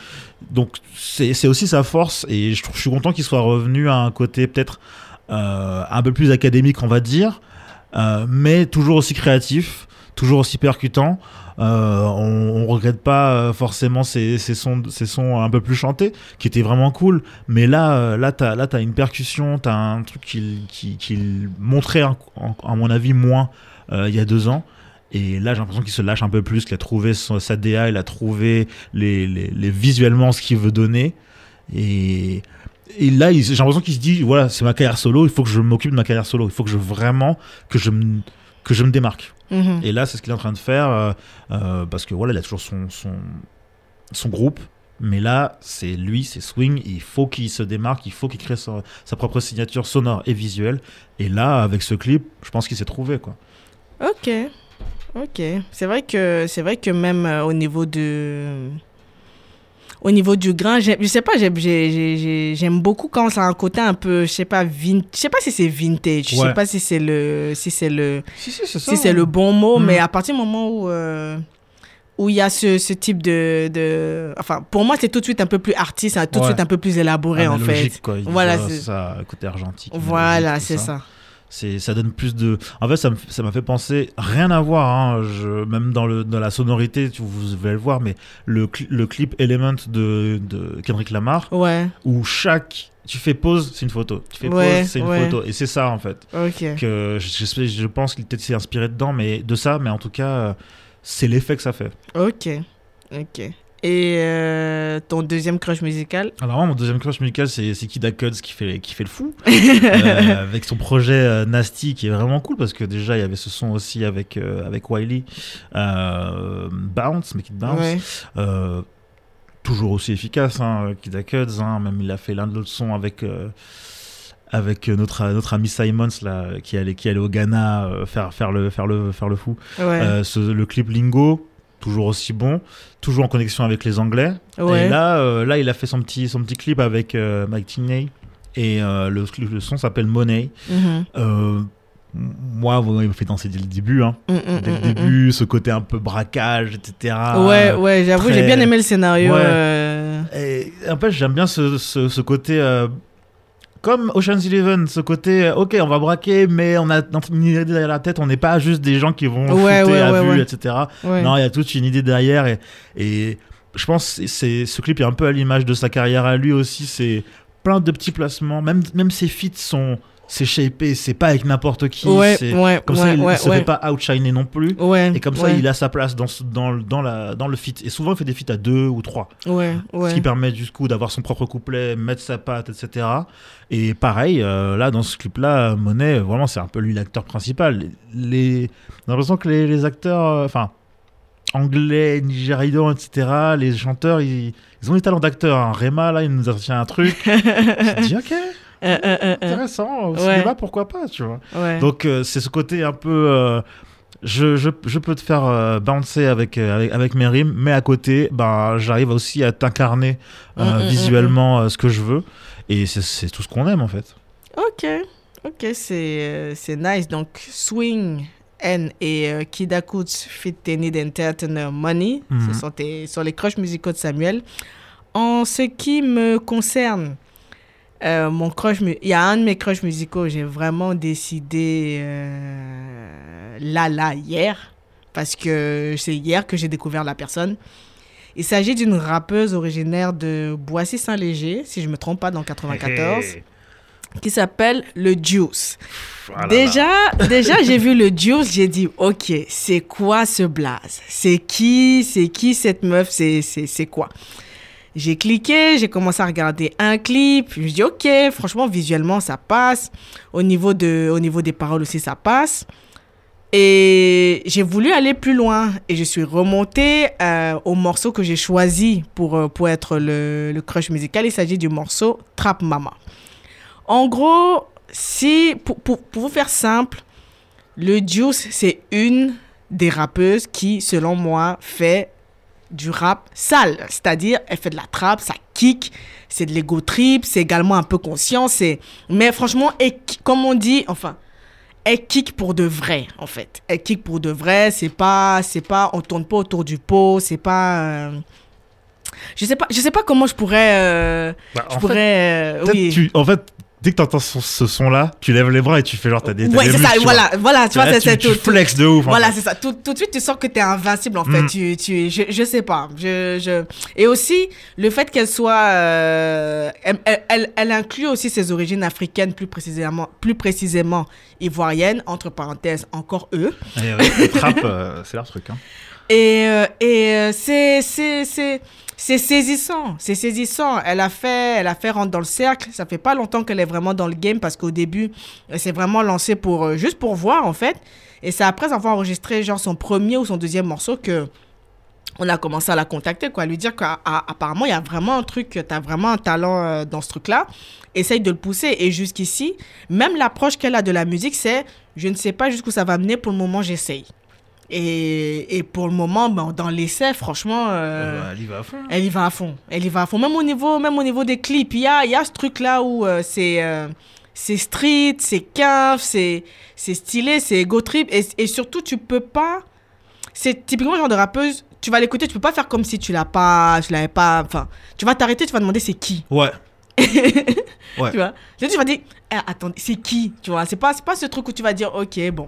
donc c'est aussi sa force, et je, je suis content qu'il soit revenu à un côté peut-être euh, un peu plus académique, on va dire, euh, mais toujours aussi créatif toujours aussi percutant. Euh, on, regrette pas euh, forcément ces, sons, ces sons un peu plus chantés, qui étaient vraiment cool. Mais là, euh, là, t'as, là, une percussion, t'as un truc qu'il, qui, montrait, à mon avis, moins il y a deux ans. Et là, j'ai l'impression qu'il se lâche un peu plus, qu'il a trouvé sa DA, il a trouvé les, les, visuellement ce qu'il veut donner. Et, et là, j'ai l'impression qu'il se dit voilà, c'est ma carrière solo, il faut que je m'occupe de ma carrière solo, il faut que je vraiment que je que je me démarque. Mhm. Et là, c'est ce qu'il est en train de faire euh, euh, parce que voilà, il a toujours son son, son groupe. Mais là, c'est lui, c'est Swing. Il faut qu'il se démarque, il faut qu'il crée sa, sa, propre signature sonore et visuelle. Et là, avec ce clip, je pense qu'il s'est trouvé, quoi. Ok, ok. C'est vrai que c'est vrai que même euh, au niveau de au niveau du grain, je sais pas, j'aime beaucoup quand ça a un côté un peu, je sais pas, vin, je sais pas si c'est vintage, je sais pas si c'est le, si c'est le, si, si, si c'est le bon mot, mm. mais à partir du moment où, euh, où il y a ce, ce type de, de, enfin, pour moi, c'est tout de suite un peu plus artiste, tout de suite un peu plus élaboré, en fait. Quoi. voilà, c'est ça, côté argentique. Voilà, c'est ça c'est ça donne plus de en fait ça m'a fait penser rien à voir hein, je, même dans le dans la sonorité vous allez le voir mais le, le clip Element de, de Kendrick Lamar ouais. où chaque tu fais pause c'est une photo. Tu fais pause c'est une photo. Et c'est ça en fait. Que je, je pense qu'il s'est inspiré dedans mais de ça mais en tout cas c'est l'effet que ça fait. Ok. Ok et euh, ton deuxième crush musical? Alors, mon deuxième crush musical, c'est Kid Cuds qui fait, qui fait le fou. euh, avec son projet euh, Nasty qui est vraiment cool parce que déjà, il y avait ce son aussi avec, avec Wiley. Bounce, mais Kid Bounce. toujours aussi efficace, hein, Kid Cuds. Hein, même il a fait l'un de l'autre son avec avec notre notre ami Simons là qui allait qui allait au Ghana faire faire le faire le faire le fou ouais. le clip Lingo toujours aussi bon, toujours en connexion avec les Anglais. Et là, euh, là, il a fait son petit, son petit clip avec euh, Mike Tigney et euh, le, le, son s'appelle Money. Mhm. moi, il m'a fait danser dès le début. Hein. Mm, mm, dès le mm, début, ce côté un peu braquage, etc. Ouais, ouais, j'avoue, j'ai bien aimé le scénario. Et en fait, j'aime bien ce, ce, ce côté comme Ocean's Eleven, ce côté, euh, ok, on va braquer, mais on a une idée derrière la tête, on n'est pas juste des gens qui vont ouais, shooter à vue, etc. Non, il y a toute une idée derrière et, et je pense que ce clip est un peu à l'image de sa carrière à lui aussi, c'est plein de petits placements, même, même ses feats sont c'est shapé, c'est pas avec n'importe qui. Ouais, comme ça, il ne se fait pas outshiner non plus. et comme ça, il a sa place dans, dans, dans, la, dans le fit. Et souvent, il fait des feats à deux ou trois. Ce qui permet du coup d'avoir son propre couplet, mettre sa patte, etc. Et pareil, euh, là, dans ce clip-là, Monet, vraiment, c'est un peu lui l'acteur principal. Les... J'ai l'impression que les, les acteurs, euh, enfin, anglais, nigérians, etc., les chanteurs, ils, ils ont des talents d'acteurs. Hein. Rema, là, il nous a un truc. Je dis, ok. Euh, euh, euh, intéressant. Au cinéma, pourquoi pas, tu vois. Donc, c'est ce côté un peu. Je, je, je, peux te faire bouncer avec, avec, avec, mes rimes, mais à côté, ben, j'arrive aussi à t'incarner mm, mm, mm, visuellement ce que je veux. Et c'est tout ce qu'on aime, en fait. Ok, ok, c'est nice. Donc, Swing, N et euh, Kid Fit Tenny Entertainer Money. Ce mhm. sont, tes, sont les crushs musicaux de Samuel. En ce qui me concerne, euh, mon crush, il y a un de mes crushs musicaux, j'ai vraiment décidé euh, là, là, hier, parce que c'est hier que j'ai découvert la personne. Il s'agit d'une rappeuse originaire de Boissy-Saint-Léger, si je ne me trompe pas, dans 94, qui s'appelle Le Juice. Ah déjà, déjà j'ai vu le Juice, j'ai dit, ok, c'est quoi ce blaze? C'est qui C'est qui cette meuf? C'est quoi? J'ai cliqué, j'ai commencé à regarder un clip. Je me dis, ok, franchement, visuellement, ça passe. Au niveau, de, au niveau des paroles aussi, ça passe. Et j'ai voulu aller plus loin. Et je suis remontée euh, au morceau que j'ai choisi pour, euh, pour être le, le crush musical. Il s'agit du morceau Trap Mama. En gros, si, pour, pour, pour vous faire simple, le Juice, c'est une des rappeuses qui, selon moi, fait du rap sale. C'est-à-dire, elle fait de la trappe, ça kick, c'est de l'ego trip, c'est également un peu conscient. Mais franchement, et, comme on dit, enfin, elle kick pour de vrai, en fait. Elle kick pour de vrai, c'est pas, c'est pas, on tourne pas autour du pot, c'est pas... Euh, je sais pas, je sais pas comment je pourrais, euh, bah, je pourrais, euh, oui. en fait, dès que t'entends ce, son-là, tu lèves les bras et tu fais genre, t'as des. Ouais, c'est ça, voilà, voilà, tu vois, c'est tout. Tu flexes de ouf. Voilà, c'est ça. Tout, tout, de suite, tu sens que t'es invincible, en fait. Mm. Tu, tu, je, je sais pas. Je, je... Et aussi, le fait qu'elle soit. Euh, elle, elle, elle, inclut aussi ses origines africaines, plus précisément, plus précisément ivoiriennes, entre parenthèses, encore eux. Et, ouais, le trap, euh, c'est leur truc, hein. Et, et c'est, c'est, c'est, c'est saisissant, c'est saisissant. Elle a fait, elle a fait rentrer dans le cercle. Ça fait pas longtemps qu'elle est vraiment dans le game parce qu'au début, elle s'est vraiment lancée pour euh, juste pour voir en fait. Et c'est après avoir enregistré genre son premier ou son deuxième morceau que on a commencé à la contacter quoi, à lui dire qu'apparemment il y a vraiment un truc, tu as vraiment un talent euh, dans ce truc-là. Essaye de le pousser. Et jusqu'ici, même l'approche qu'elle a de la musique, c'est je ne sais pas jusqu'où ça va mener. Pour le moment, j'essaye. Et, et, pour le moment, ben, dans l'essai, franchement, euh, elle y va à fond. Elle y va à fond. Elle y va à fond. Même au niveau, même au niveau des clips, il y a, y a ce truc-là où euh, c'est euh, c'est street, c'est cave, c'est stylé, c'est ego trip. Et, et, surtout, tu peux pas... C'est typiquement le genre de rappeuse, tu vas l'écouter, tu peux pas faire comme si tu l'as pas, tu l'avais pas... Enfin, tu vas t'arrêter, tu vas demander c'est qui. Ouais. ouais. Tu vois Tu vas dire, eh, attends, c'est qui? Tu vois, c'est pas, pas ce truc où tu vas dire, ok, bon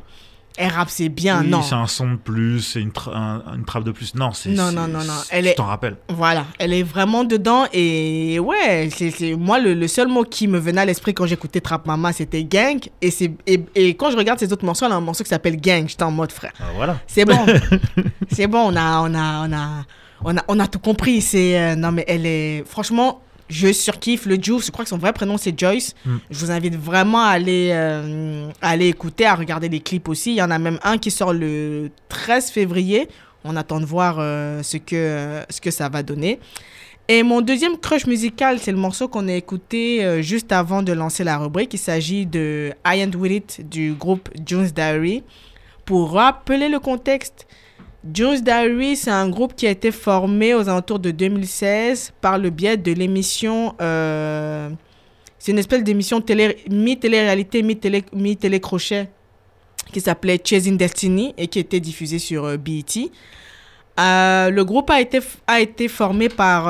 elle rappe, c'est bien, oui, non. c'est un son de plus, c'est une, une trappe de plus. Non, c'est. Non, non, non, non. Elle est. t'en rappelle. Voilà, elle est vraiment dedans et ouais, c'est moi le, seul mot qui me venait à l'esprit quand j'écoutais Trap Mama, c'était gang et et, et, quand je regarde ces autres morceaux, elle a un morceau qui s'appelle Gang. J'étais en mode frère. Ah, voilà. C'est bon, c'est bon. On a, on a, on a, on a, on a tout compris. C'est euh, non mais elle est franchement je surkiffe le Juice. Je crois que son vrai prénom c'est Joyce. Mm. Je vous invite vraiment à aller, euh, aller écouter, à regarder les clips aussi. Il y en a même un qui sort le 13 février. On attend de voir euh, ce, que, ce que ça va donner. Et mon deuxième crush musical, c'est le morceau qu'on a écouté euh, juste avant de lancer la rubrique. Il s'agit de I With It du groupe Jones Diary. Pour rappeler le contexte, Jones Diary, c'est un groupe qui a été formé aux alentours de 2016 par le biais de l'émission. Euh, c'est une espèce d'émission télé, mi-télé-réalité, mi-télé-crochet qui s'appelait Chasing Destiny et qui était diffusée sur euh, BET. Euh, le groupe a été, a été formé par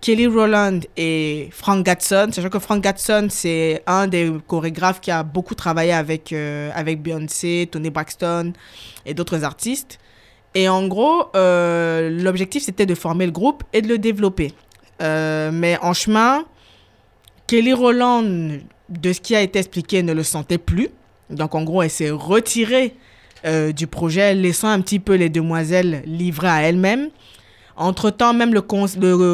Kelly Rowland et Frank Gatson. Sachant que Frank Gatson, c'est un des chorégraphes qui a beaucoup travaillé avec, avec Beyoncé, Tony Braxton et d'autres artistes. Et en gros, euh, l'objectif, c'était de former le groupe et de le développer. Euh, mais en chemin, Kelly Roland, de ce qui a été expliqué, ne le sentait plus. Donc en gros, elle s'est retirée euh, du projet, laissant un petit peu les demoiselles livrées à elles-mêmes. Entre-temps, même le,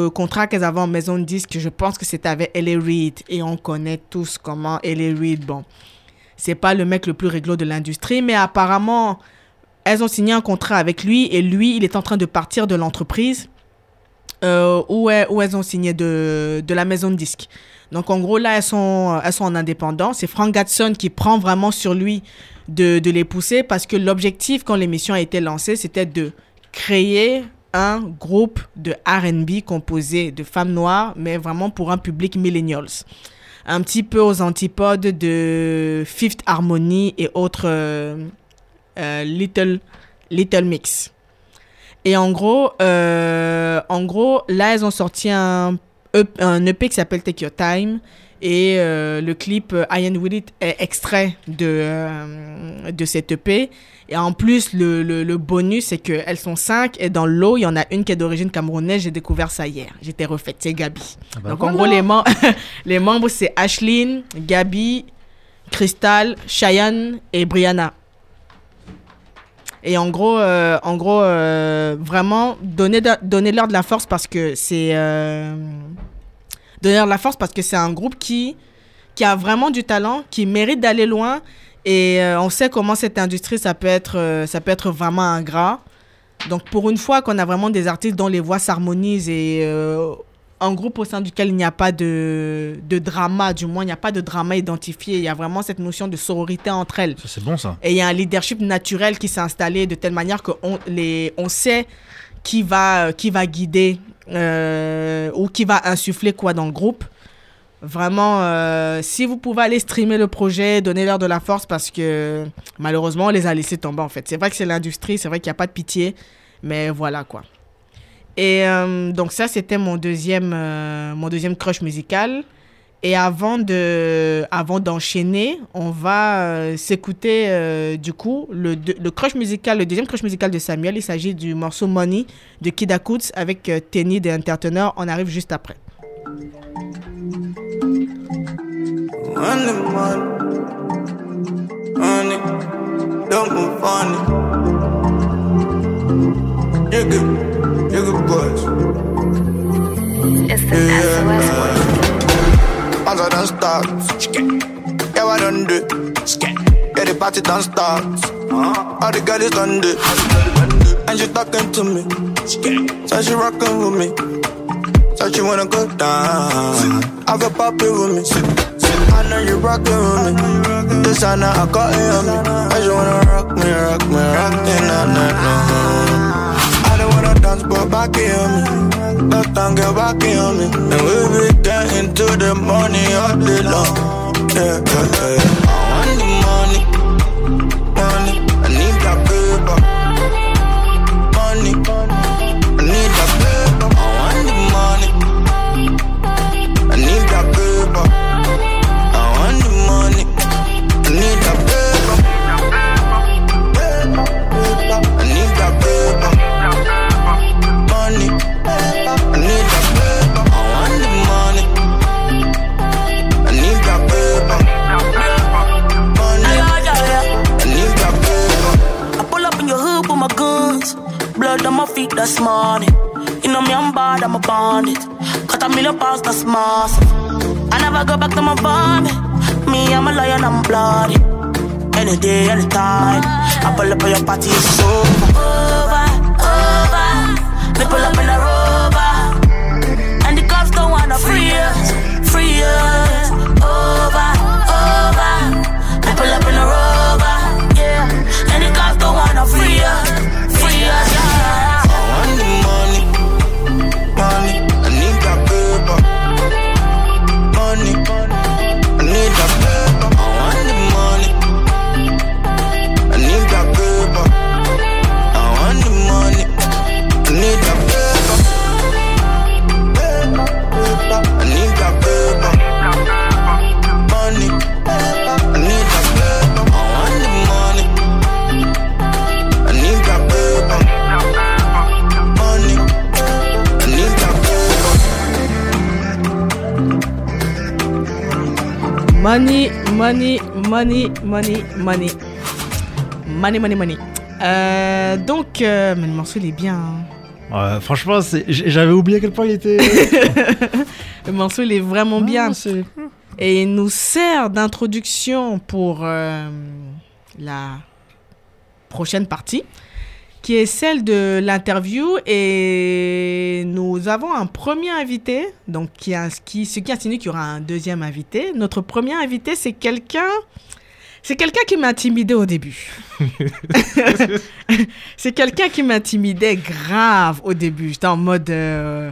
contrat qu'elles avaient en maison de disque, je pense que c'était avec Ellie Reid. Et on connaît tous comment Ellie Reid, bon, c'est pas le mec le plus réglo de l'industrie, mais apparemment, elles ont signé un contrat avec lui et lui, il est en train de partir de l'entreprise euh, où, elles ont signé de, la maison de disques. Donc en gros, là, elles sont, en indépendance. C'est Frank Gatson qui prend vraiment sur lui de, de les pousser parce que l'objectif, quand l'émission a été lancée, c'était de créer un groupe de RB composé de femmes noires, mais vraiment pour un public millennials. Un petit peu aux antipodes de Fifth Harmony et autres, euh, euh, Little, Little Mix. Et en gros, euh, en gros, là, elles ont sorti un, un EP qui s'appelle Take Your Time. Et euh, le clip I Am With It est extrait de, de cet EP. Et en plus, le, le, bonus, c'est qu'elles sont cinq. Et dans l'eau, il y en a une qui est d'origine camerounaise. J'ai découvert ça hier. J'étais refaite. C'est Gabi. Ah bah Donc en gros, les, les membres, c'est Ashlyn, Gabi, Crystal, Cheyenne et Brianna. Et en gros, euh, en gros euh, vraiment, donner, donner leur de la force parce que c'est. Euh, de la force parce que c'est un groupe qui, qui a vraiment du talent, qui mérite d'aller loin. Et on sait comment cette industrie, ça peut être, ça peut être vraiment ingrat. Donc, pour une fois qu'on a vraiment des artistes dont les voix s'harmonisent et un groupe au sein duquel il n'y a pas de, de drama, du moins il n'y a pas de drama identifié. Il y a vraiment cette notion de sororité entre elles. c'est bon ça. Et il y a un leadership naturel qui s'est installé de telle manière qu'on on sait qui va, qui va guider euh, ou qui va insuffler quoi dans le groupe. Vraiment, euh, si vous pouvez aller streamer le projet, donner-leur de la force parce que malheureusement, on les a laissés tomber en fait. C'est vrai que c'est l'industrie, c'est vrai qu'il n'y a pas de pitié, mais voilà quoi. Et euh, donc ça, c'était mon deuxième, euh, mon deuxième crush musical. Et avant de, avant d'enchaîner, on va euh, s'écouter du coup le, le crush musical, le deuxième crush musical de Samuel. Il s'agit du morceau Money de Kid Akuts avec Tenny de Entertainer. On arrive juste après. Nigga, nigga boys. It's the SOS boy. Once I done start, yeah, I done do. Yeah, the party done start. Uh-huh. All the girls done do. And she talking to me. Said she rockin' with me. Said she wanna go down. Have a poppy with me. I know you rockin' with me. This I know I got it on me. I just wanna rock me, rock me, rock me, nah, nah, nah. Dance, but back on me. Left hand get back on me. And we be getting to the money all day long. Yeah, yeah, yeah. My feet. You know me, I'm bad, I'm a bandit. Cut a million pounds, that's massive. I never go back to my vomit. Me, I'm a lion, I'm bloody. Any day, any time. I pull up on your party, it's over. Over, over. Me pull up in a rover. And the cops don't wanna free us, free us. Over, over. Me pull up in a rover, yeah. And the cops don't wanna free us, Money, money, money, money, money. Money, money, money. Euh, donc, euh, mais le morceau il est bien. hein. Ouais, franchement, c'est- j- j'avais oublié à quel point il était. Le morceau il est vraiment bien. Ah, c'est- Et il nous sert d'introduction pour euh, la prochaine partie, qui est celle de l'interview. Et nous avons un premier invité, donc qui, a- qui, ce qui insinue qu'il y aura un deuxième invité. Notre premier invité, c'est quelqu'un... C'est quelqu'un qui m'intimidait au début. c'est quelqu'un qui m'intimidait grave au début. J'étais en mode... euh,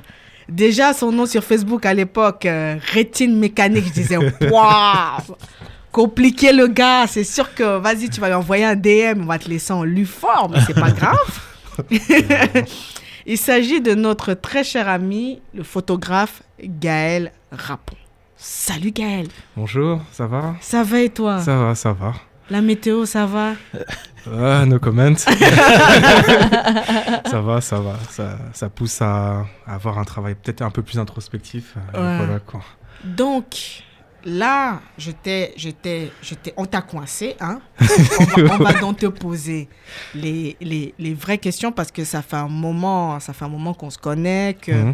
Déjà, son nom sur Facebook à l'époque, euh, rétine mécanique, je disais, waouh, compliqué le gars, c'est sûr que, vas-y, tu vas lui envoyer un DM, on va te laisser en fort, mais c'est pas grave. Il s'agit de notre très cher ami, le photographe Gaël Rapon. Salut Gaël, Bonjour, ça va? Ça va et toi? Ça va, ça va. La météo, ça va? Ah, no comment. ça va, ça va. Ça, ça pousse à, à avoir un travail peut-être un peu plus introspectif. euh, Ouais. Voilà quoi. Donc, là, je t'ai, je t'ai, je t'ai- on t'a coincé, hein on, va, on va donc te poser les, les, les vraies questions parce que ça fait un moment, ça fait un moment qu'on se connaît, que, Mhm.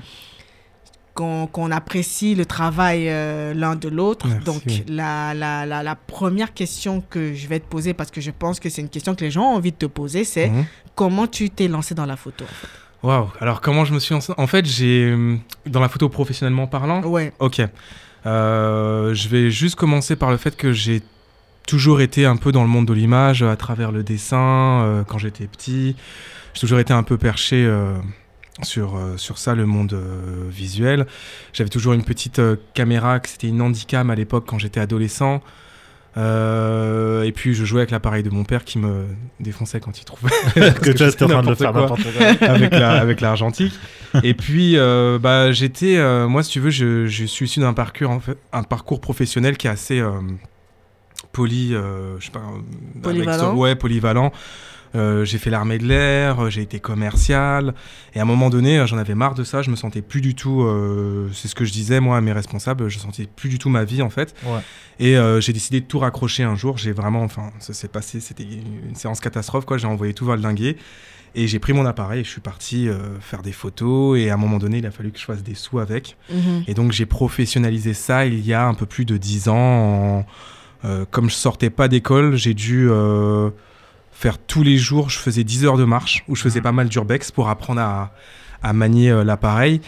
qu'on, apprécie le travail euh, l'un de l'autre. Donc, la, la, la, la première question que je vais te poser, parce que je pense que c'est une question que les gens ont envie de te poser, c'est Mhm. comment tu t'es lancé dans la photo en fait? Waouh. Alors comment je me suis lancé? En fait, j'ai euh, dans la photo professionnellement parlant. Ouais. Ok. Euh, je vais juste commencer par le fait que j'ai toujours été un peu dans le monde de l'image à travers le dessin euh, quand j'étais petit. J'ai toujours été un peu perché euh, sur, euh, sur ça, le monde visuel. J'avais toujours une petite caméra, que c'était une handicam à l'époque quand j'étais adolescent. Euh, et puis je jouais avec l'appareil de mon père qui me défonçait quand il trouvait que tu étais en train de n'importe faire quoi n'importe quoi. avec la avec l'argentique. Et puis euh, bah j'étais euh, moi si tu veux je, je suis issu d'un parcours en fait un parcours professionnel qui est assez euh, poly euh, je sais pas euh, avec Polyvalent. ce- ouais polyvalent. Euh, j'ai fait l'armée de l'air, j'ai été commercial. Et à un moment donné, j'en avais marre de ça. Je me sentais plus du tout. c'est ce que je disais, moi, à mes responsables. Je sentais plus du tout ma vie, en fait. Et j'ai décidé de tout raccrocher un jour. J'ai vraiment. Enfin, ça s'est passé. C'était une séance catastrophe, quoi. J'ai envoyé tout valdinguer. Et j'ai pris mon appareil et je suis parti euh, faire des photos. Et à un moment donné, il a fallu que je fasse des sous avec. Mhm. Et donc j'ai professionnalisé ça il y a un peu plus de 10 ans. Euh, comme je sortais pas d'école, j'ai dû euh, faire tous les jours, je faisais 10 heures de marche où je faisais mhm. pas mal d'urbex pour apprendre à, à manier l'appareil.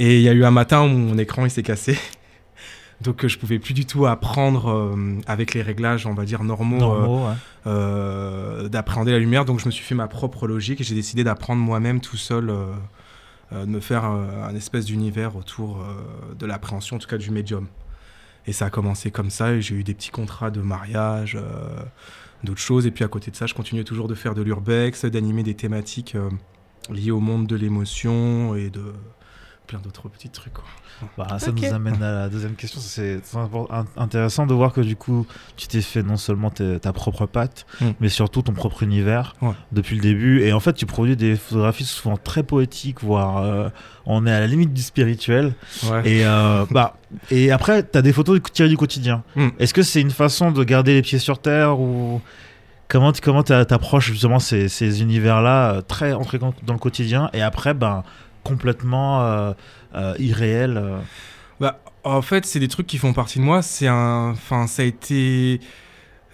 Et il y a eu un matin où mon écran il s'est cassé. Donc euh, je pouvais plus du tout apprendre euh, avec les réglages, on va dire normaux, euh, d'appréhender la lumière. Donc je me suis fait ma propre logique et j'ai décidé d'apprendre moi-même tout seul, de me faire un espèce d'univers autour de l'appréhension, en tout cas du médium. Et ça a commencé comme ça. Et j'ai eu des petits contrats de mariage, d'autres choses. Et puis à côté de ça, je continuais toujours de faire de l'urbex, d'animer des thématiques liées au monde de l'émotion et de plein d'autres petits trucs. Quoi. Bah, ça nous amène à la deuxième question. C'est intéressant de voir que du coup, tu t'es fait non seulement ta propre patte, mm. mais surtout ton propre univers depuis le début. Et en fait, tu produis des photographies souvent très poétiques, voire euh, on est à la limite du spirituel. Et, euh, bah, et après, tu as des photos tirées du quotidien. Mm. Est-ce que c'est une façon de garder les pieds sur terre ou comment tu comment approches justement ces, ces univers-là euh, très entrés dans le quotidien? Et après, ben complètement euh, euh, irréel euh. bah, En fait, c'est des trucs qui font partie de moi. C'est un, enfin, ça a été,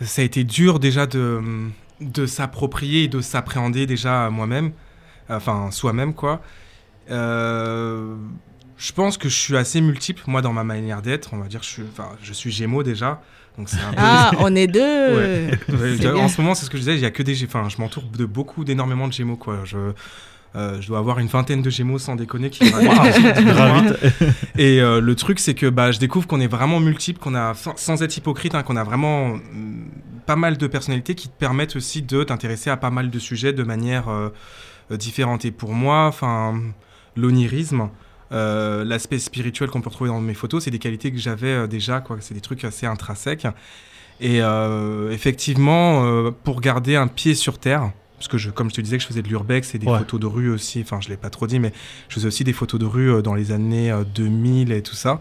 ça a été dur déjà de, de s'approprier et de s'appréhender déjà moi-même, enfin soi-même quoi. je pense que je suis assez multiple moi dans ma manière d'être. On va dire, je suis, enfin, je suis Gémeaux déjà. Donc un Ah, on est deux. en ce moment, c'est ce que je disais. Il y a que des, enfin, je m'entoure de beaucoup, d'énormément de Gémeaux quoi. Je euh, je dois avoir une vingtaine de Gémeaux sans déconner qui Et euh, le truc, c'est que bah, je découvre qu'on est vraiment multiple, qu'on a, sans être hypocrite, hein, qu'on a vraiment mm, pas mal de personnalités qui te permettent aussi de t'intéresser à pas mal de sujets de manière euh, différente. Et pour moi, enfin, l'onirisme, l'aspect spirituel qu'on peut retrouver dans mes photos, c'est des qualités que j'avais déjà, quoi. C'est des trucs assez intrinsèques. Et effectivement, pour garder un pied sur terre, parce que je, comme je te disais que je faisais de l'urbex et des photos de rue aussi, enfin je l'ai pas trop dit, mais je faisais aussi des photos de rue euh, dans les années 2000 euh, et tout ça,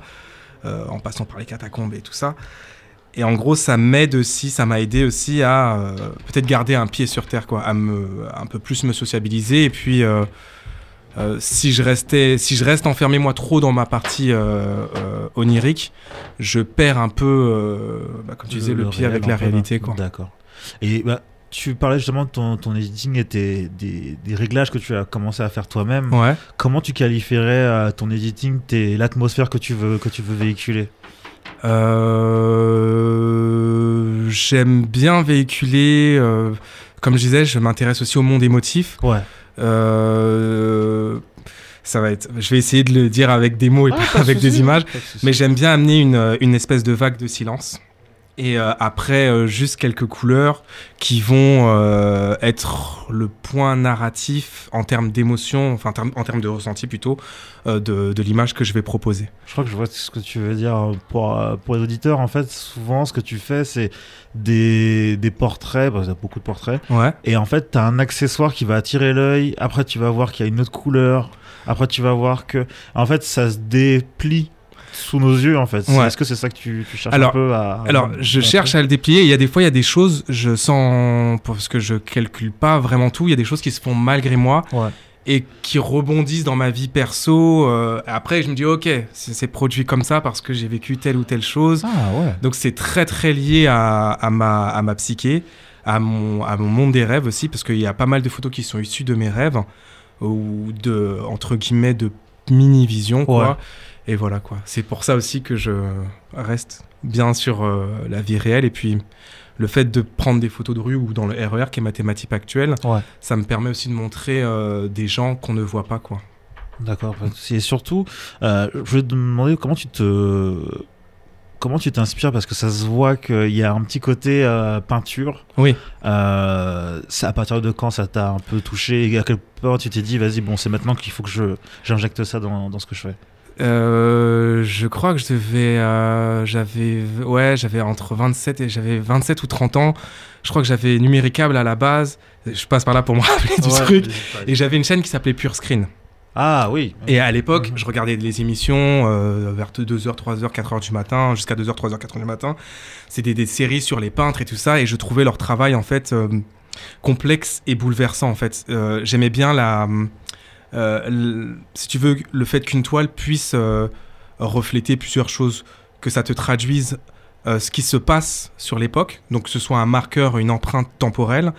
euh, en passant par les catacombes et tout ça. Et en gros, ça m'aide aussi, ça m'a aidé aussi à peut-être garder un pied sur terre, quoi, à me, un peu plus me sociabiliser. Et puis, si je restais, si je reste enfermé moi trop dans ma partie onirique, je perds un peu, bah, comme tu disais, le, pied avec la réalité, quoi. D'accord. Et bah, tu parlais justement de ton, ton editing et des, des, réglages que tu as commencé à faire toi-même. Ouais. Comment tu qualifierais euh, ton editing, l'atmosphère que tu veux, que tu veux véhiculer? Euh, J'aime bien véhiculer, euh, comme je disais, je m'intéresse aussi au monde émotif. Ouais. ça va être, je vais essayer de le dire avec des mots et pas avec des images, mais j'aime bien amener une, une espèce de vague de silence et euh, après, euh, juste quelques couleurs qui vont euh, être le point narratif en termes d'émotion, enfin en termes de ressenti plutôt, de, de l'image que je vais proposer. Je crois que je vois ce que tu veux dire. Pour, pour les auditeurs, en fait, souvent, ce que tu fais, c'est des, des portraits, parce qu'il y a beaucoup de portraits. Ouais. Et en fait, tu as un accessoire qui va attirer l'œil. Après, tu vas voir qu'il y a une autre couleur. Après, tu vas voir que, en fait, ça se déplie sous nos yeux en fait. Est-ce que c'est ça que tu, cherches alors, un peu à... Alors, je cherche à le déplier. Il y a des fois, il y a des choses, je sens, parce que je calcule pas vraiment tout, il y a des choses qui se font malgré moi. Et qui rebondissent dans ma vie perso. Euh, après, je me dis, ok, c'est produit comme ça parce que j'ai vécu telle ou telle chose. Ah, Donc, c'est très, très lié à, à, ma, à ma psyché, à mon, à mon monde des rêves aussi, parce qu'il y a pas mal de photos qui sont issues de mes rêves, ou de, entre guillemets, de mini-vision, quoi. Et voilà quoi. C'est pour ça aussi que je reste bien sur euh, la vie réelle. Et puis le fait de prendre des photos de rue ou dans le RER, e qui est ma thématique actuelle, ça me permet aussi de montrer euh, des gens qu'on ne voit pas quoi. D'accord. Et surtout, euh, je vais te demander comment tu te comment tu t'inspires parce que ça se voit qu'il y a un petit côté peinture. Oui. Euh, à partir de quand ça t'a un peu touché? Et à quel point tu t'es dit vas-y bon c'est maintenant qu'il faut que je j'injecte ça dans, dans, ce que je fais? Euh, je crois que je devais. Euh, j'avais. Ouais, j'avais entre 27 et j'avais 27 ou 30 ans. Je crois que j'avais numéricable à la base. Je passe par là pour me rappeler du truc. Et j'avais une chaîne qui s'appelait Pure Screen. Ah oui. Et à l'époque, mhm. je regardais les émissions euh, vers 2h, 3h, 4h du matin, jusqu'à 2h, 3h, 4h du matin. C'était des, séries sur les peintres et tout ça. Et je trouvais leur travail, en fait, complexe et bouleversant, en fait. J'aimais bien la euh, si tu veux, le fait qu'une toile puisse euh, refléter plusieurs choses, que ça te traduise euh, ce qui se passe sur l'époque, donc que ce soit un marqueur, une empreinte temporelle,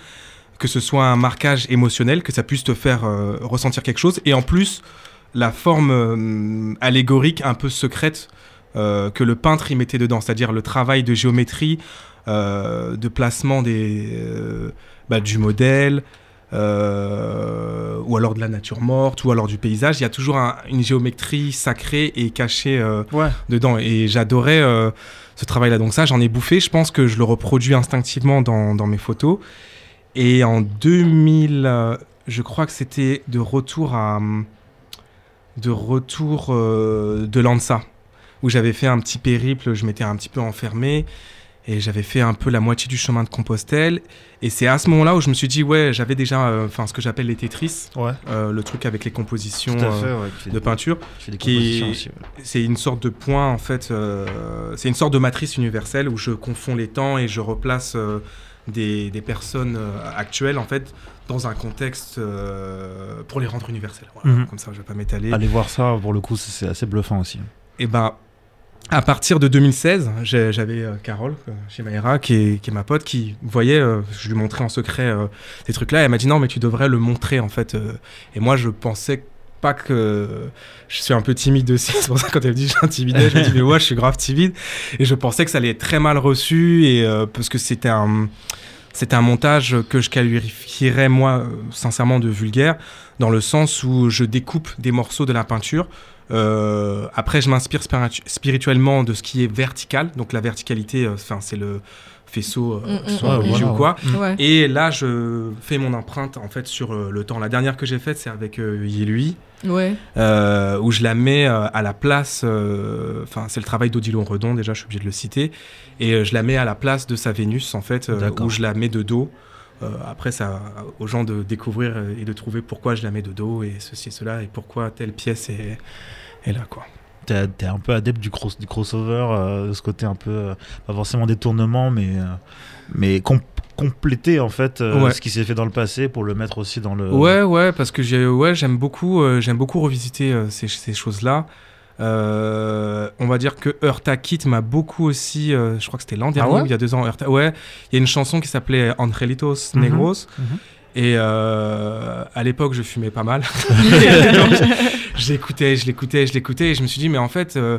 que ce soit un marquage émotionnel, que ça puisse te faire ressentir quelque chose, et en plus la forme allégorique un peu secrète que le peintre y mettait dedans, c'est-à-dire le travail de géométrie, de placement des, bah, du modèle, euh, ou alors de la nature morte, ou alors du paysage. Il y a toujours une géométrie sacrée et cachée euh, dedans. Et j'adorais euh, ce travail-là. Donc ça, j'en ai bouffé. Je pense que je le reproduis instinctivement dans, dans mes photos. Et en 2000, je crois que c'était de retour à de retour de Lanza, où j'avais fait un petit périple. Je m'étais un petit peu enfermé et j'avais fait un peu la moitié du chemin de Compostelle. Et c'est à ce moment-là où je me suis dit, ouais, j'avais déjà euh, ce que j'appelle les Tetris, ouais. Euh, le truc avec les compositions euh, de peinture. qui C'est une sorte de point, en fait, c'est une sorte de matrice universelle où je confonds les temps et je replace des, des, personnes actuelles, en fait, dans un contexte pour les rendre universelles. Voilà, mhm. Comme ça, je vais pas m'étaler. Allez voir ça, pour le coup, c'est assez bluffant aussi. Et ben, à partir de 2016, j'avais euh, Carole euh, chez Maïra, qui est, ma pote, qui voyait, euh, je lui montrais en secret ces trucs-là, et elle m'a dit non, mais tu devrais le montrer en fait. et moi, je pensais pas que je suis un peu timide aussi. C'est pour ça quand elle me dit j'intimidais, je me dis mais ouais, je suis grave timide. Et je pensais que ça allait être très mal reçu et parce que c'était un c'était un montage que je qualifierais moi sincèrement de vulgaire dans le sens où je découpe des morceaux de la peinture euh, après, je m'inspire spirituellement de ce qui est vertical. Donc la verticalité, euh, enfin c'est le faisceau euh, mm, mm, mm. ou quoi. Et là, je fais mon empreinte en fait sur le temps. La dernière que j'ai faite, c'est avec Yelui. Ouais. où je la mets à la place, enfin c'est le travail d'Odilon Redon déjà, je suis obligé de le citer, et je la mets à la place de sa Vénus en fait, où je la mets de dos. après, ça aux gens de découvrir et de trouver pourquoi je la mets de dos et ceci et cela et pourquoi telle pièce est, et là, quoi. T'es es un peu adepte du, cross, du crossover, euh, de ce côté un peu, euh, pas forcément détournement, mais, euh, mais compléter en fait ce qui s'est fait dans le passé pour le mettre aussi dans le. Ouais, ouais, parce que j'ai, ouais, j'aime beaucoup, j'aime beaucoup revisiter ces, ces choses-là. on va dire que Heurta Kit m'a beaucoup aussi, je crois que c'était l'an ah dernier, il y a deux ans. ouais, il y a une chanson qui s'appelait Angelitos mhm. Negros. Mhm. Et euh, à l'époque, je fumais pas mal. J'écoutais, je l'écoutais, je l'écoutais, et je me suis dit, mais en fait, euh,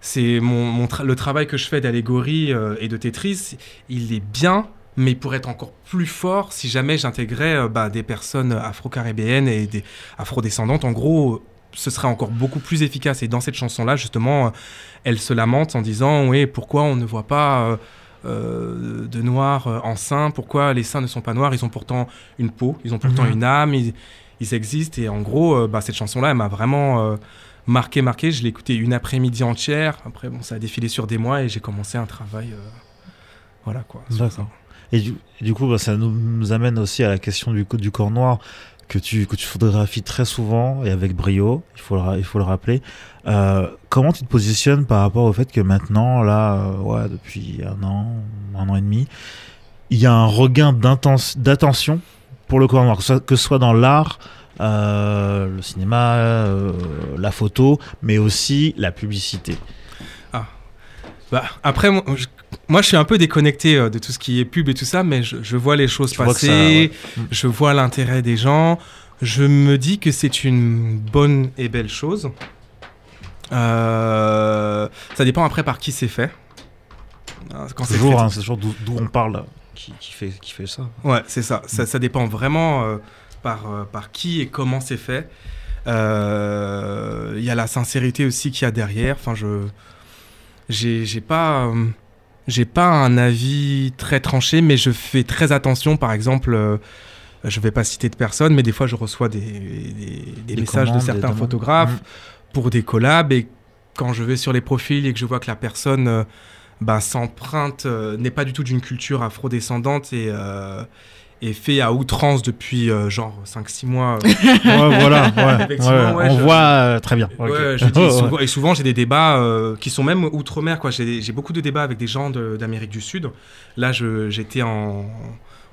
c'est mon, le travail que je fais d'allégorie euh, et de Tetris, il est bien, mais il pourrait être encore plus fort si jamais j'intégrais bah, des personnes afro-caribéennes et des afro-descendantes. En gros, ce serait encore beaucoup plus efficace. Et dans cette chanson-là, justement, elle se lamente en disant, oui, pourquoi on ne voit pas euh, de noirs euh, en sein. Pourquoi les seins ne sont pas noirs? Ils ont pourtant une peau, ils ont pourtant mhm. une âme, ils, existent. Et en gros, euh, bah, cette chanson-là, elle m'a vraiment marqué, marqué. Je l'ai écoutée une après-midi entière. Après, bon, ça a défilé sur des mois et j'ai commencé un travail. voilà quoi. Et du, coup, bah, ça nous, amène aussi à la question du, du corps noir que tu, que tu photographies très souvent et avec brio, il faut le, il faut le rappeler. Euh, comment tu te positionnes par rapport au fait que maintenant, là, euh, depuis un an, un an et demi, il y a un regain d'attention pour le corps noir, que ce soit, dans l'art, euh, le cinéma, la photo, mais aussi la publicité? Ah. Bah, après, moi moi, je suis un peu déconnecté de tout ce qui est pub et tout ça, mais je, vois les choses passer, je vois l'intérêt des gens, je me dis que c'est une bonne et belle chose. Euh, ça dépend après par qui c'est fait. Ah, quand c'est toujours, hein, toujours d'où on parle qui, fait, qui fait ça. Ouais, c'est ça. ça. ça. dépend vraiment euh, par, euh, par qui et comment c'est fait. Il y a la sincérité aussi qu'il y a derrière. Enfin, je j'ai pas j'ai pas un avis très tranché, mais je fais très attention. Par exemple, je vais pas citer de personnes, mais des fois je reçois des, des, messages de certains photographes. Mm pour des collabs et quand je vais sur les profils et que je vois que la personne bah, s'emprunte, n'est pas du tout d'une culture afro-descendante et est fait à outrance depuis euh, genre 5-6 mois. voilà, on voit euh, très bien. et souvent j'ai des débats euh, qui sont même outre-mer. J'ai beaucoup de débats avec des gens d'Amérique du Sud. Là, j'étais en,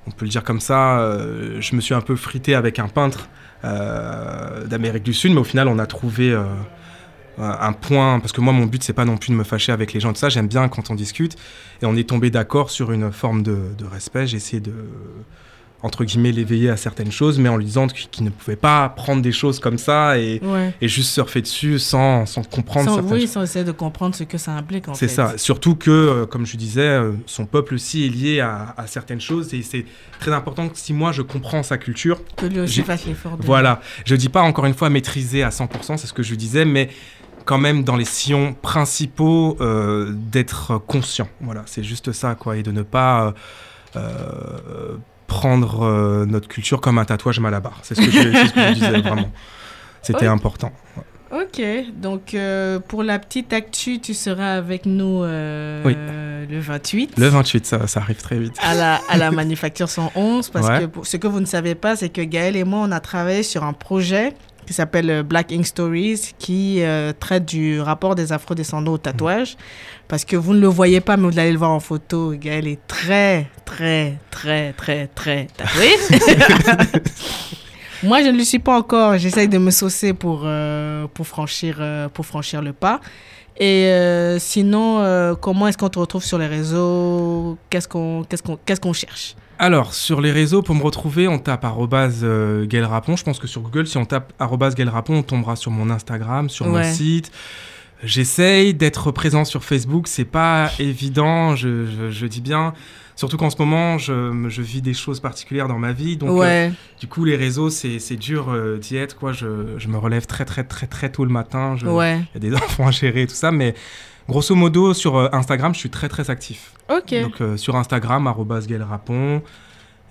on peut le dire comme ça, je me suis un peu frité avec un peintre d'Amérique du Sud, mais au final on a trouvé un point, parce que moi mon but c'est pas non plus de me fâcher avec les gens de ça, j'aime bien quand on discute, et on est tombé d'accord sur une forme de, de respect, j'ai essayé de entre guillemets l'éveiller à certaines choses, mais en lui disant qu'il ne pouvait pas prendre des choses comme ça et, et juste surfer dessus sans, sans comprendre. Sans, oui, sans essayer de comprendre ce que ça implique. C'est ça. Surtout que, euh, comme je disais, euh, son peuple aussi est lié à, à certaines choses et c'est très important que si moi je comprends sa culture, que lui aussi fasse l'effort. Voilà. Je dis pas encore une fois maîtriser à 100%, c'est ce que je disais, mais quand même dans les sillons principaux euh, d'être conscient. Voilà, c'est juste ça, quoi, et de ne pas prendre euh, notre culture comme un tatouage malabar. C'est ce, que je, disais vraiment. C'était important. Ok, donc euh, pour la petite actu, tu seras avec nous euh, le 28. Le 28, ça, ça arrive très vite. À la, à la Manufacture 111, parce que ce que vous ne savez pas, c'est que Gaël et moi, on a travaillé sur un projet qui s'appelle euh, Black Ink Stories, qui euh, traite du rapport des afro-descendants au tatouage. Parce que vous ne le voyez pas, mais vous allez le voir en photo. Gaël est très, très, très, très, très tatoué. Moi, je ne le suis pas encore. J'essaye de me saucer pour, euh, pour, franchir, pour franchir le pas. Et sinon, comment est-ce qu'on te retrouve sur les réseaux? Qu'est-ce qu'on qu'est-ce qu'on qu'est-ce qu'on cherche? Alors, sur les réseaux, pour me retrouver, on tape arrobase euh, Rapon. Je pense que sur Google, si on tape arrobase Rapon, on tombera sur mon Instagram, sur mon site. J'essaye d'être présent sur Facebook, c'est pas évident, je, dis bien. Surtout qu'en ce moment, je, vis des choses particulières dans ma vie. Donc, euh, du coup, les réseaux, c'est dur euh, d'y être. Quoi. Je, me relève très, très, très, très tôt le matin. Il y a des enfants à gérer et tout ça. Mais Grosso modo, sur euh, Instagram, je suis très très actif. Ok. Donc sur sur Instagram, Rapon.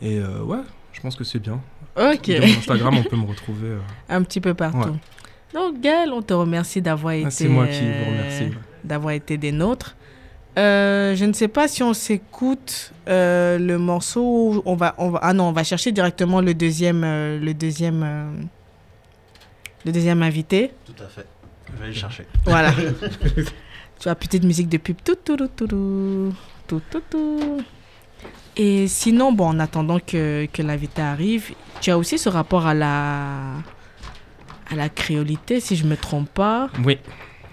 Et euh, ouais, je pense que c'est bien. Ok. Sur Instagram, on peut me retrouver. Euh, Un petit peu partout. Donc Gaël, on te remercie d'avoir ah, été. c'est moi qui vous remercie. D'avoir été des nôtres. je ne sais pas si on s'écoute le morceau. On va, on va, ah non, on va chercher directement le deuxième, le deuxième, le deuxième invité. Tout à fait. Je vais aller chercher. Voilà. Tu as petite musique de pub. Tout, tout, tout, tout, tout, tout, Et sinon, bon, en attendant que, que l'invité arrive, tu as aussi ce rapport à la, à la créolité, si je ne me trompe pas. Oui.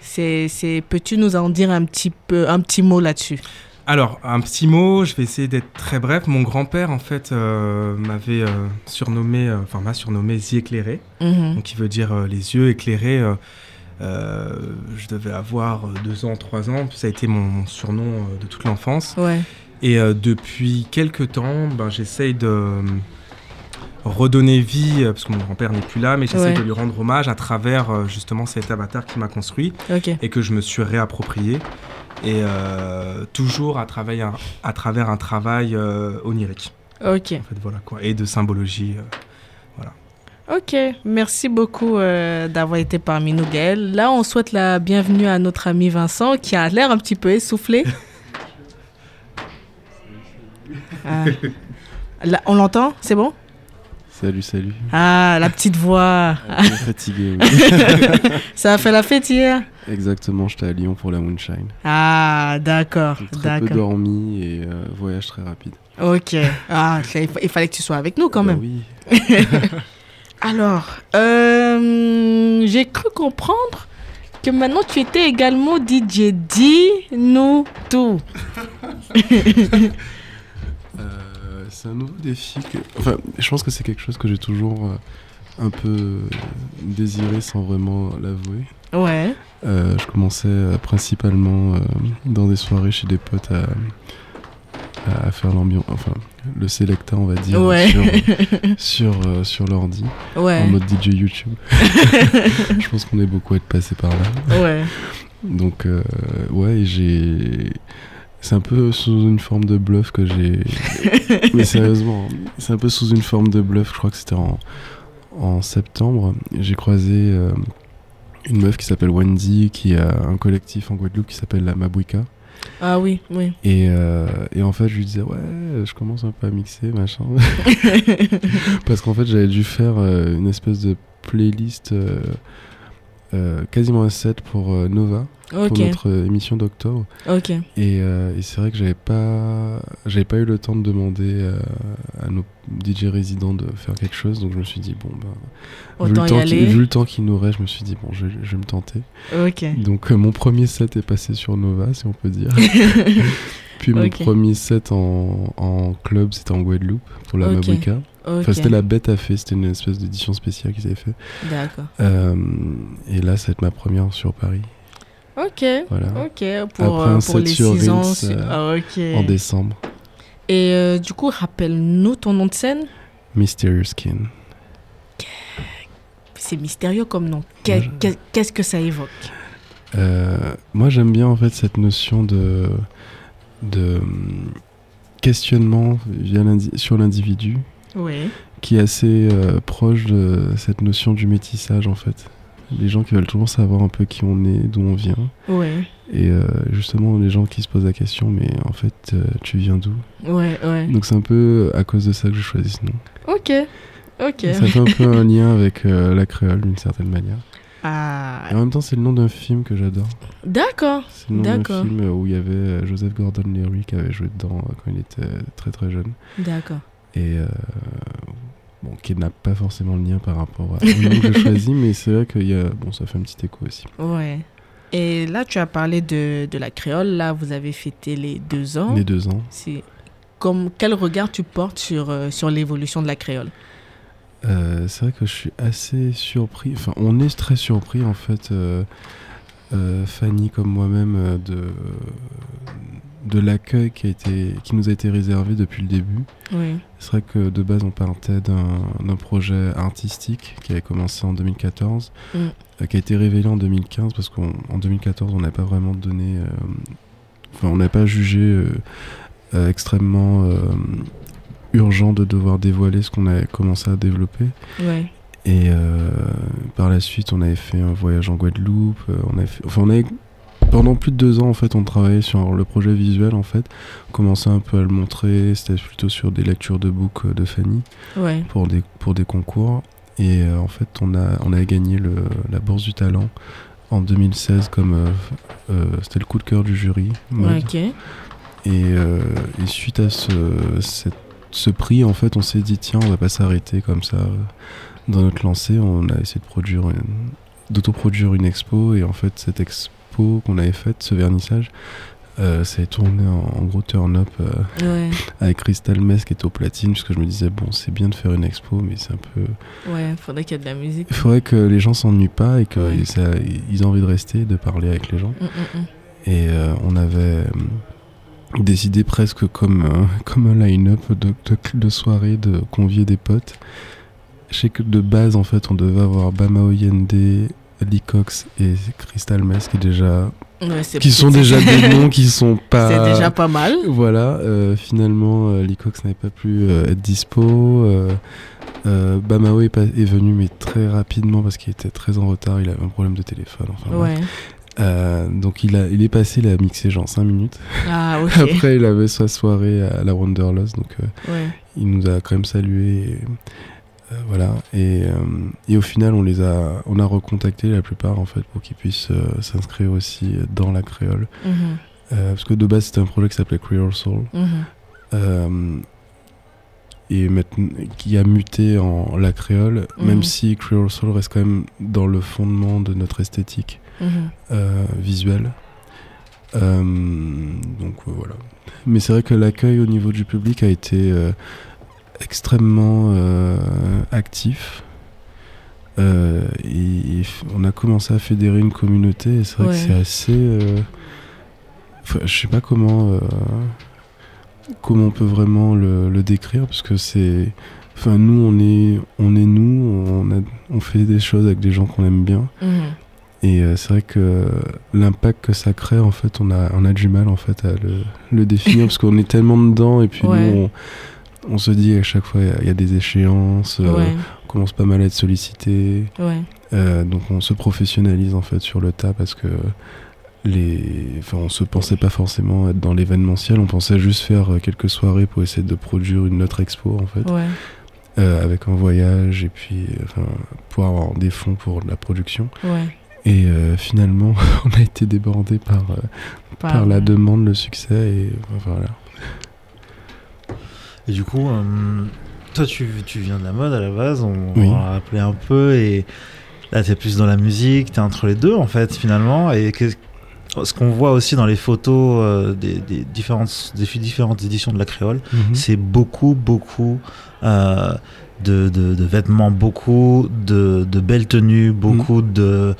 C'est, peux-tu nous en dire un petit, peu, un petit mot là-dessus? Alors, un petit mot, je vais essayer d'être très bref. Mon grand-père, en fait, euh, m'avait euh, surnommé, euh, enfin, m'a surnommé Zi éclairé, mhm. donc qui veut dire les yeux éclairés. Euh, je devais avoir deux ans, trois ans. Ça a été mon, surnom euh, de toute l'enfance. Et euh, depuis quelques temps, ben, j'essaye de redonner vie, parce que mon grand-père n'est plus là, mais j'essaie de lui rendre hommage à travers justement cet avatar qui m'a construit et que je me suis réapproprié. Et toujours à travers, un, à travers un travail onirique. Ok. En fait, voilà quoi. Et de symbologie. Ok, merci beaucoup euh, d'avoir été parmi nous, Gaël. Là, on souhaite la bienvenue à notre ami Vincent qui a l'air un petit peu essoufflé. Ah. on l'entend? C'est bon? Salut, salut. Ah, la petite voix. Fatigué. Ça a fait la fête hier? Exactement, j'étais à Lyon pour la Moonshine. Ah, d'accord. Très peu dormi et euh, voyage très rapide. Ok. Ah, il fallait que tu sois avec nous quand bah même. Oui. Alors, euh, j'ai cru comprendre que maintenant tu étais également DJ. Dis-nous tout. Euh, c'est un nouveau défi. Que... Enfin, je pense que c'est quelque chose que j'ai toujours euh, un peu désiré sans vraiment l'avouer. Ouais. je commençais principalement dans des soirées chez des potes à à, faire l'ambiance, enfin le selecta on va dire sur sur, sur l'ordi en mode DJ YouTube. je pense qu'on est beaucoup à être passé par là. Ouais. Donc euh, ouais j'ai c'est un peu sous une forme de bluff que j'ai. Mais sérieusement, c'est un peu sous une forme de bluff. Je crois que c'était en, en septembre. J'ai croisé euh, une meuf qui s'appelle Wendy, qui a un collectif en Guadeloupe qui s'appelle la Mabouika. Ah oui, oui. Et, euh, et, en fait, je lui disais, ouais, je commence un peu à mixer, machin. Parce qu'en fait, j'avais dû faire euh, une espèce de playlist euh, quasiment un set pour Nova pour notre émission d'octobre. Ok. Et, et c'est vrai que j'avais pas, j'avais pas eu le temps de demander à nos DJ résidents de faire quelque chose, donc je me suis dit bon bah vu le, temps qui, vu le temps qu'il nous reste, je me suis dit bon je, je vais me tenter. Donc mon premier set est passé sur Nova, si on peut dire. Puis mon premier set en, en club, c'était en Guadeloupe pour la okay. Enfin, c'était la bête à fait, c'était une espèce d'édition spéciale qu'ils avaient fait. D'accord. Euh, et là, ça va être ma première sur Paris. Ok. Voilà. Ok. Pour, Après un pour les sur 6 ans. Euh, en décembre. Et euh, du coup, rappelle-nous ton nom de scène. Mysterious Skin. C'est mystérieux comme nom. Qu'est-ce que ça évoque? Moi, j'aime bien en fait cette notion de de questionnement sur l'individu qui est assez euh, proche de cette notion du métissage en fait. Les gens qui veulent toujours savoir un peu qui on est, d'où on vient. Et euh, justement, les gens qui se posent la question, mais en fait, euh, tu viens d'où? Ouais, ouais. Donc c'est un peu à cause de ça que je choisis ce nom. Ok, ok. Ça fait un peu un lien avec la créole d'une certaine manière. Ah. Et en même temps, c'est le nom d'un film que j'adore. D'accord. C'est le nom d'un film où il y avait Joseph Gordon-Levitt qui avait joué dedans quand il était très très jeune. D'accord et euh, bon, qui n'a pas forcément le lien par rapport à nom que j'ai choisi, mais c'est vrai qu'il y a, bon, ça fait un petit écho aussi. Ouais. Et là, tu as parlé de, de la créole. Là, vous avez fêté les deux ans. Les deux ans. C'est comme quel regard tu portes sur euh, sur l'évolution de la créole? Euh, C'est vrai que je suis assez surpris. Enfin, on est très surpris en fait. Fanny comme moi-même de de l'accueil qui, a été, qui nous a été réservé depuis le début. C'est vrai que de base, on partait d'un projet artistique qui avait commencé en 2014, mm. euh, qui a été révélé en 2015, parce qu'en 2014, on n'a pas vraiment donné. Euh, enfin, on n'a pas jugé euh, extrêmement urgent de devoir dévoiler ce qu'on avait commencé à développer. Et par la suite, on avait fait un voyage en Guadeloupe. on avait enfin, on avait pendant plus de deux ans, en fait, on travaillait sur le projet visuel, en fait. On commençait un peu à le montrer. C'était plutôt sur des lectures de books de Fanny pour, des, pour des concours. Et euh, en fait, on a, on a gagné le, la Bourse du Talent en 2016 comme euh, euh, c'était le coup de cœur du jury. Et, suite à ce, ce prix, en fait, on s'est dit tiens, on va pas s'arrêter comme ça dans notre lancée. On a essayé de produire, d'autoproduire une expo et en fait cette expo qu'on avait faite, ce vernissage, euh, ça a tourné en, gros turn-up euh, avec Crystal Mess qui était au platine, parce que je me disais, bon, c'est bien de faire une expo, mais c'est un peu. Ouais, faudrait qu'il y ait de la musique. Il faudrait que les gens s'ennuient pas et qu'ils aient envie de rester, de parler avec les gens. Mm, mm, mm. Et euh, on avait décidé presque comme, comme un line-up de, de, soirée, de convier des potes. Je sais que de base, en fait, on devait avoir Bama Oyende, Lee Cox et Crystal Mess qui déjà qui sont déjà des noms qui sont pas c'est déjà pas mal voilà euh, finalement euh, Lee Cox n'avait pas pu euh, être dispo euh, Bamao est, est, venu mais très rapidement parce qu'il était très en retard il avait un problème de téléphone enfin ouais. donc il, a, il est passé, il a mixé genre 5 minutes. Ah, Après il avait sa soirée à la Wanderlust, donc il nous a quand même salué. Euh, voilà. Et, euh, et, au final, on les a, on a recontacté la plupart en fait pour qu'ils puissent euh, s'inscrire aussi dans la créole. Mhm. parce que de base, c'était un projet qui s'appelait Creole Soul. Mhm. et qui a muté en la créole, mhm. même si Creole Soul reste quand même dans le fondement de notre esthétique visuelle. donc voilà. Mais c'est vrai que l'accueil au niveau du public a été extrêmement euh, actif. Euh, et, on a commencé à fédérer une communauté et c'est vrai que c'est assez. Euh, je sais pas comment comment on peut vraiment le, décrire parce que c'est. Enfin, nous, on est, on est nous, on, a, on fait des choses avec des gens qu'on aime bien. Mhm. Et c'est vrai que l'impact que ça crée, en fait, on a, on a du mal en fait à le, le définir parce qu'on est tellement dedans et puis nous, on, on se dit à chaque fois, il y, a des échéances, euh, on commence pas mal à être sollicité. donc on se professionnalise en fait sur le tas parce que les, enfin, on se pensait pas forcément être dans l'événementiel, on pensait juste faire quelques soirées pour essayer de produire une autre expo en fait. Euh, avec un voyage et puis enfin, pour avoir des fonds pour la production. Et euh, finalement, on a été débordé par, euh, par, la demande, le succès et voilà. Et du coup, toi, tu, tu, viens de la mode à la base, on, va rappeler un peu et là, tu es plus dans la musique, tu es entre les deux en fait finalement. Et ce qu'on voit aussi dans les photos des, différentes, des différentes éditions de la créole, mhm. c'est beaucoup, beaucoup euh, de, de, vêtements, beaucoup de, de belles tenues, beaucoup mm. de,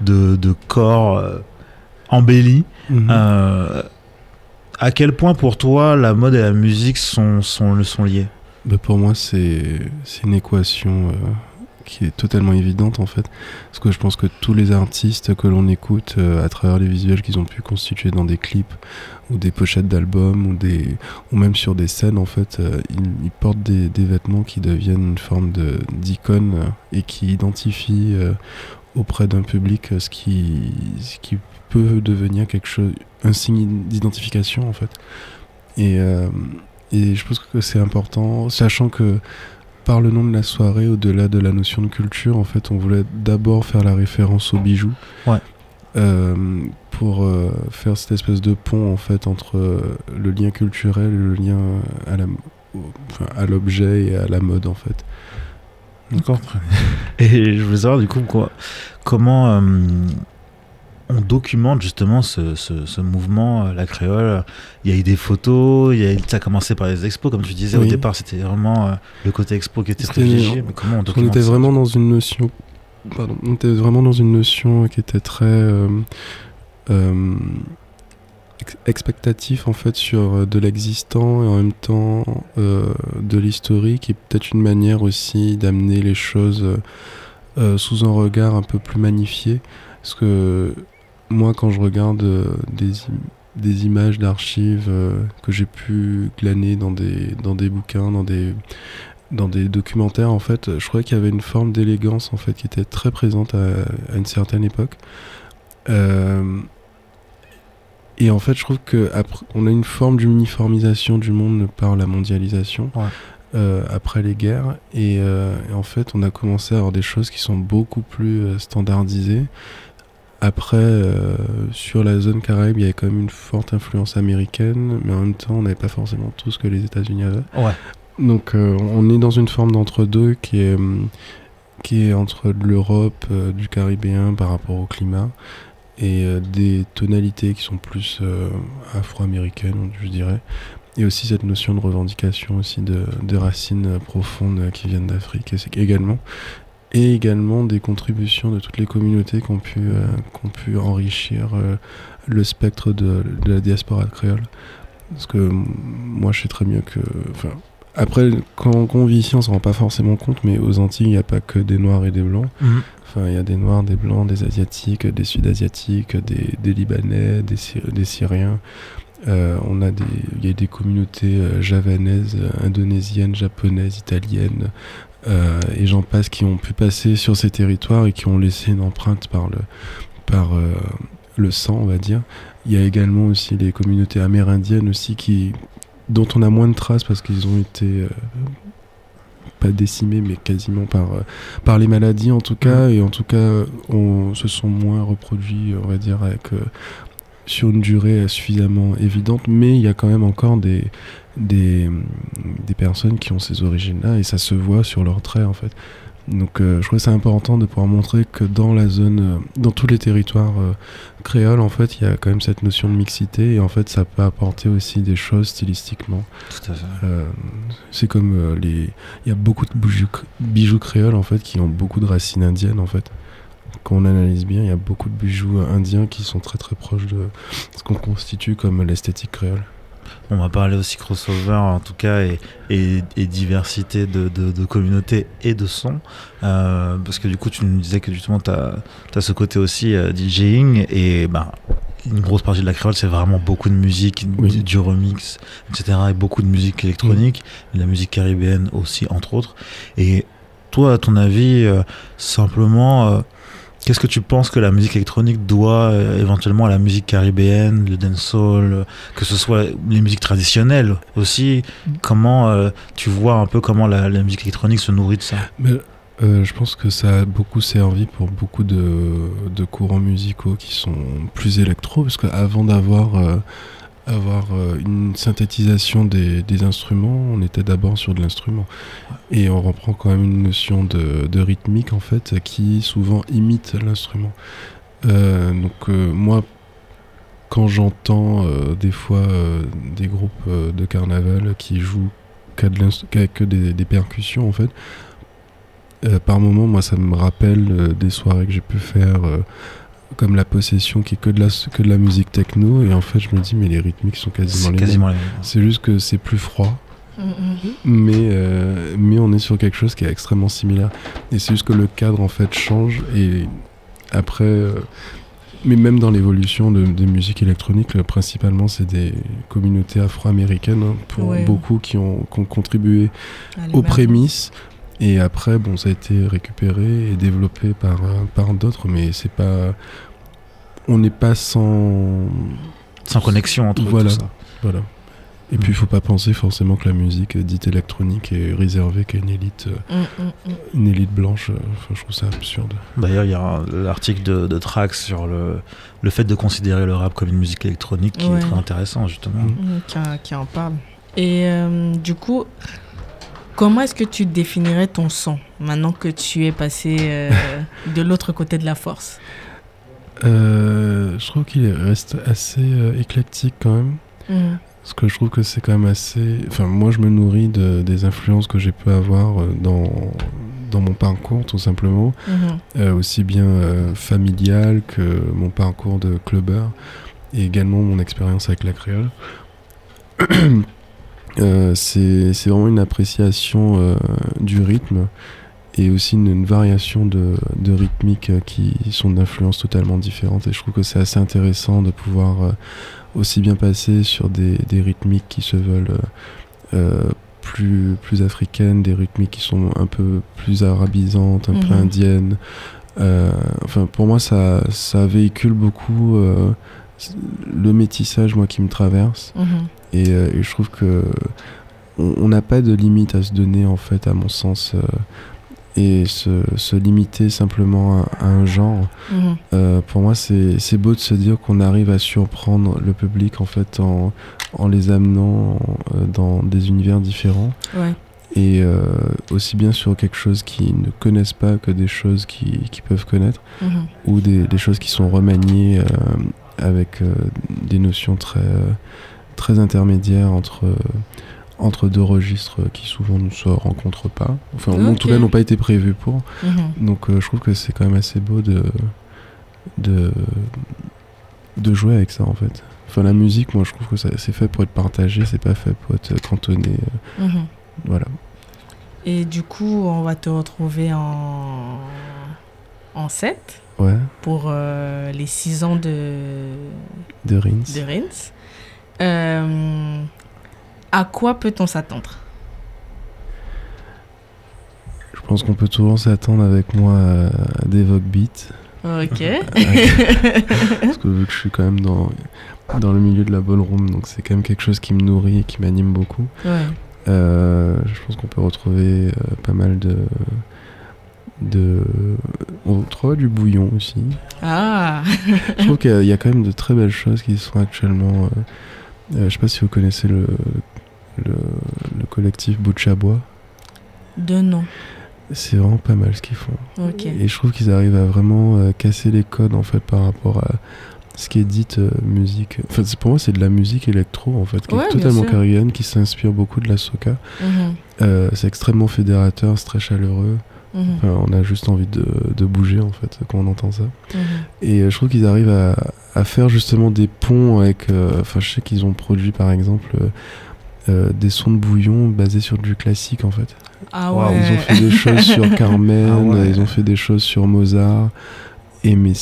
de, corps euh, embellis. Mm-hmm. Euh, à quel point pour toi la mode et la musique sont, sont, sont liés bah, Pour moi, c'est une équation qui est totalement évidente en fait. Parce que je pense que tous les artistes que l'on écoute à travers les visuels qu'ils ont pu constituer dans des clips ou des pochettes d'albums ou des ou même sur des scènes en fait euh, ils, portent des, des, vêtements qui deviennent une forme d'icône euh, et qui identifient euh, auprès d'un public ce qui ce qui peut devenir quelque chose un signe d'identification en fait et et je pense que c'est important sachant que par le nom de la soirée au-delà de la notion de culture en fait on voulait d'abord faire la référence aux bijoux ouais. Euh, pour euh, faire cette espèce de pont en fait entre euh, le lien culturel et le lien à la à l'objet et à la mode en fait. D'accord. Et je voulais savoir du coup quoi, comment on documente justement ce, ce, mouvement, la créole. Il y a eu des photos, il y a, ça a commencé par les expos, comme tu disais au départ, c'était vraiment le côté expo qui était privilégié. Mais comment on documente On était vraiment dans une notion pardon, on était vraiment dans une notion qui était très euh, euh, expectatif en fait sur euh, de l'existant et en même temps de l'historique et peut-être une manière aussi d'amener les choses sous un regard un peu plus magnifié parce que moi quand je regarde des, des images d'archives que j'ai pu glaner dans des, dans des bouquins, dans des, dans des documentaires, en fait, je crois qu'il y avait une forme d'élégance en fait qui était très présente à, une certaine époque. Euh, et en fait, je trouve que on a une forme d'uniformisation du monde par la mondialisation euh, après les guerres, euh, et, en fait, on a commencé à avoir des choses qui sont beaucoup plus standardisées. Après, sur la zone Caraïbe, il y avait quand même une forte influence américaine, mais en même temps, on n'avait pas forcément tout ce que les États-Unis avaient. Ouais. Donc euh, on est dans une forme d'entre-deux qui est, euh, qui est entre l'Europe, euh, du Caribéen par rapport au climat, et des tonalités qui sont plus afro-américaines, je dirais. Et aussi cette notion de revendication aussi de, de racines profondes qui viennent d'Afrique également. Et également des contributions de toutes les communautés qui ont pu, qui pu enrichir le spectre de, de, la diaspora créole. Parce que moi je sais très mieux que... Après, quand, on vit ici, on se rend pas forcément compte, mais aux Antilles, il n'y a pas que des Noirs et des Blancs. Mhm. Enfin, il y a des Noirs, des Blancs, des Asiatiques, des Sud-Asiatiques, des, Libanais, des, des Syriens. Euh, on a des, il y a des communautés euh, javanaises, indonésiennes, japonaises, italiennes, euh, et j'en passe qui ont pu passer sur ces territoires et qui ont laissé une empreinte par le, par le sang, on va dire. Il y a également aussi les communautés amérindiennes aussi qui, dont on a moins de traces parce qu'ils ont été euh, pas décimés mais quasiment par euh, par les maladies en tout cas. Et en tout cas on se sont moins reproduits on va dire avec euh, sur une durée suffisamment évidente. Mais il y a quand même encore des des, des personnes qui ont ces origines là et ça se voit sur leurs traits en fait donc euh, je crois que c'est important de pouvoir montrer que dans la zone, euh, dans tous les territoires euh, créoles, en fait, il y a quand même cette notion de mixité et en fait, ça peut apporter aussi des choses stylistiquement. Tout à fait. c'est comme les, il y a beaucoup de bijoux, bijoux créoles en fait qui ont beaucoup de racines indiennes en fait. Quand on analyse bien, il y a beaucoup de bijoux indiens qui sont très très proches de ce qu'on constitue comme l'esthétique créole. On va parler aussi crossover en tout cas et, diversité de, communautés et de sons. Euh, parce que du coup, tu nous disais que justement, tu as, ce côté aussi euh, DJing et ben, une grosse partie de la créole, c'est vraiment beaucoup de musique, du, remix, etc. Et beaucoup de musique électronique, de la musique caribéenne aussi, entre autres. Et toi, à ton avis, euh, simplement Qu'est-ce que tu penses que la musique électronique doit euh, éventuellement à la musique caribéenne, le dancehall, que ce soit les musiques traditionnelles aussi? Comment euh, tu vois un peu comment la, musique électronique se nourrit de ça? Euh, je pense que ça a beaucoup servi pour beaucoup de, de courants musicaux qui sont plus électro, parce qu'avant d'avoir avoir euh, une synthétisation des, instruments, on était d'abord sur de l'instrument. Et on reprend quand même une notion de, de rythmique, en fait, qui souvent imite l'instrument. Euh, donc euh, moi, quand j'entends des fois des groupes de carnaval qui jouent que des, des, percussions, en fait, par moment, moi, ça me rappelle des soirées que j'ai pu faire comme la possession qui est que de la, que de la musique techno et en fait je me dis mais les rythmiques sont quasiment, les, mêmes. C'est juste que c'est plus froid. Mm, mm. Mais, euh, mais on est sur quelque chose qui est extrêmement similaire. Et c'est juste que le cadre en fait change et après, euh, mais même dans l'évolution de, de, musique électronique, euh, principalement c'est des communautés afro-américaines hein, pour beaucoup qui ont, qui ont contribué aux prémices. Et après, bon, ça a été récupéré et développé par, par d'autres, mais c'est pas. On n'est pas sans. Sans connexion entre voilà, tout ça. Voilà. Et puis, il faut pas penser forcément que la musique dite électronique est réservée qu'à une élite, euh, mm, mm, mm. une élite blanche. Enfin, je trouve ça absurde. D'ailleurs, il y a l'article de, de, Trax sur le, le fait de considérer le rap comme une musique électronique qui est très intéressant, justement. Qui, en parle. Et euh, du coup, Comment est-ce que tu définirais ton son maintenant que tu es passé euh, de l'autre côté de la force? Euh, Je trouve qu'il reste assez euh, éclectique quand même. Mmh. Parce que je trouve que c'est quand même assez. Enfin, moi, je me nourris de, des influences que j'ai pu avoir dans, dans mon parcours, tout simplement. Mmh. aussi bien familial que mon parcours de clubbeur et également mon expérience avec la créole. Euh, c'est vraiment une appréciation euh, du rythme et aussi une, variation de, de rythmiques euh, qui sont d'influences totalement différentes. Et je trouve que c'est assez intéressant de pouvoir aussi bien passer sur des, des rythmiques qui se veulent plus, plus africaines, des rythmiques qui sont un peu plus arabisantes, un peu mhm. indiennes. enfin, pour moi, ça, ça véhicule beaucoup le métissage, moi, qui me traverse. Mhm. Euh, et, je trouve que on n'a pas de limite à se donner en fait à mon sens euh, et se, se, limiter simplement à, un genre mhm. euh, pour moi c'est beau de se dire qu'on arrive à surprendre le public en fait en, en les amenant dans des univers différents et aussi bien sur quelque chose qu'ils ne connaissent pas que des choses qu'ils qui peuvent connaître mhm. ou des, des, choses qui sont remaniées avec des notions très très intermédiaire entre, entre deux registres qui souvent ne se rencontrent pas. Enfin, en tout cas, n'ont pas été prévus pour. Mhm. Donc, euh, je trouve que c'est quand même assez beau de, de, de jouer avec ça, en fait. Enfin, la musique, moi, je trouve que c'est fait pour être partagé, c'est pas fait pour être cantonné. Euh, mhm. Voilà. Et du coup, on va te retrouver en, en 7 ouais. pour euh, les 6 ans de, de Rins. De Rins. Euh, à quoi peut-on s'attendre? Je pense qu'on peut toujours s'attendre avec moi à des Vogue Beats. Ok. Parce que vu que je suis quand même dans, dans le milieu de la ballroom, donc c'est quand même quelque chose qui me nourrit et qui m'anime beaucoup. Euh, je pense qu'on peut retrouver euh, pas mal de, de. On trouve du bouillon aussi. Ah Je trouve qu'il y, a quand même de très belles choses qui sont actuellement euh, je sais pas si vous connaissez le, le, collectif Bois. De nom. C'est vraiment pas mal ce qu'ils font. Et je trouve qu'ils arrivent à vraiment euh, casser les codes en fait par rapport à ce qui est dit euh, musique. Enfin, pour moi, c'est de la musique électro en fait, qui est totalement caribéenne, qui s'inspire beaucoup de la soca. Mhm. c'est extrêmement fédérateur, c'est très chaleureux. Mhm. on a juste envie de, de, bouger en fait quand on entend ça. Mhm. Et euh, je trouve qu'ils arrivent à, à, faire justement des ponts avec. Euh, enfin, je sais qu'ils ont produit par exemple euh, des sons de bouillon basés sur du classique en fait. Ah ouais. Ils ont fait des choses sur Carmen, ah ils ont fait des choses sur Mozart. Et mes,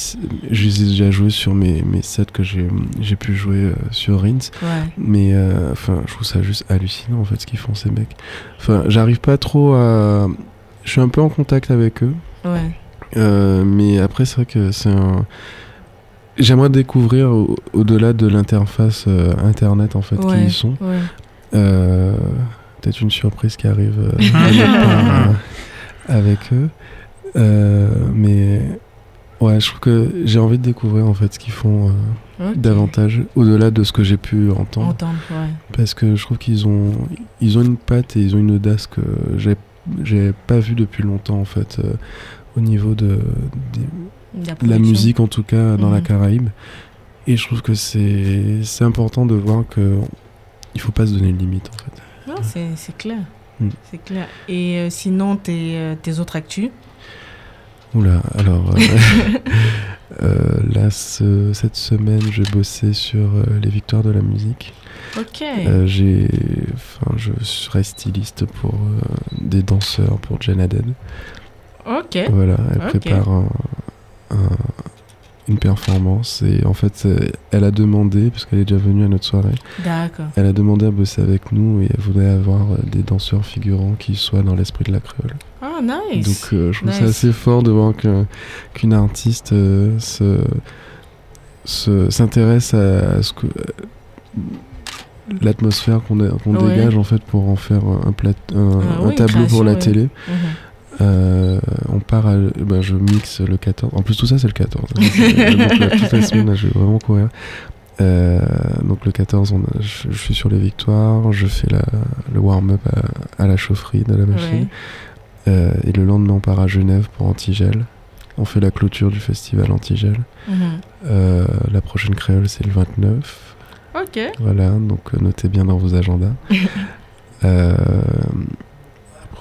je les ai déjà joués sur mes, mes sets que j'ai pu jouer sur Rins. Mais enfin, je trouve ça juste hallucinant en fait ce qu'ils font ces mecs. Enfin, j'arrive pas trop à je suis un peu en contact avec eux. Ouais. mais après, c'est vrai que c'est un. J'aimerais découvrir au-delà de l'interface internet en fait qui ils sont. Peut-être une surprise qui arrive avec eux. mais Ouais, je trouve que j'ai envie de découvrir en fait ce qu'ils font euh, davantage au-delà de ce que j'ai pu entendre. entendre ouais. Parce que je trouve qu'ils ont ils ont une patte et ils ont une audace que j'ai j'ai pas vu depuis longtemps en fait euh, au niveau de, la, musique en tout cas dans la mhm. Caraïbe. Et je trouve que c'est c'est important de voir que il faut pas se donner de limite en fait. Non, c'est clair. Mm. C'est clair. Et euh, sinon tes, tes autres actus? Oula, alors euh, euh, là, cette semaine, je bossais sur euh, les victoires de la musique. Ok. j'ai, enfin, je serai styliste pour des danseurs pour Jen Haddad. Ok. Voilà, elle prépare un, une performance et en fait euh, elle a demandé parce qu'elle est déjà venue à notre soirée d'accord elle a demandé à bosser avec nous et elle voudrait avoir euh, des danseurs figurants qui soient dans l'esprit de la créole ah nice donc euh, je trouve ça assez fort de voir qu'une artiste se s'intéresse à, ce que l'atmosphère qu'on dégage en fait pour en faire un, plat, un, ah tableau pour la télé. Euh, on part à, ben, je mixe le 14. En plus, tout ça, c'est le 14. donc, toute la semaine, je vais vraiment courir. Euh, donc le 14, je, suis sur les victoires, je fais la, le warm-up à, la chaufferie de la machine. Euh, et le lendemain, on part à Genève pour Antigel. On fait la clôture du festival Antigel. Mhm. la prochaine créole, c'est le 29. Ok. Voilà, donc notez bien dans vos agendas.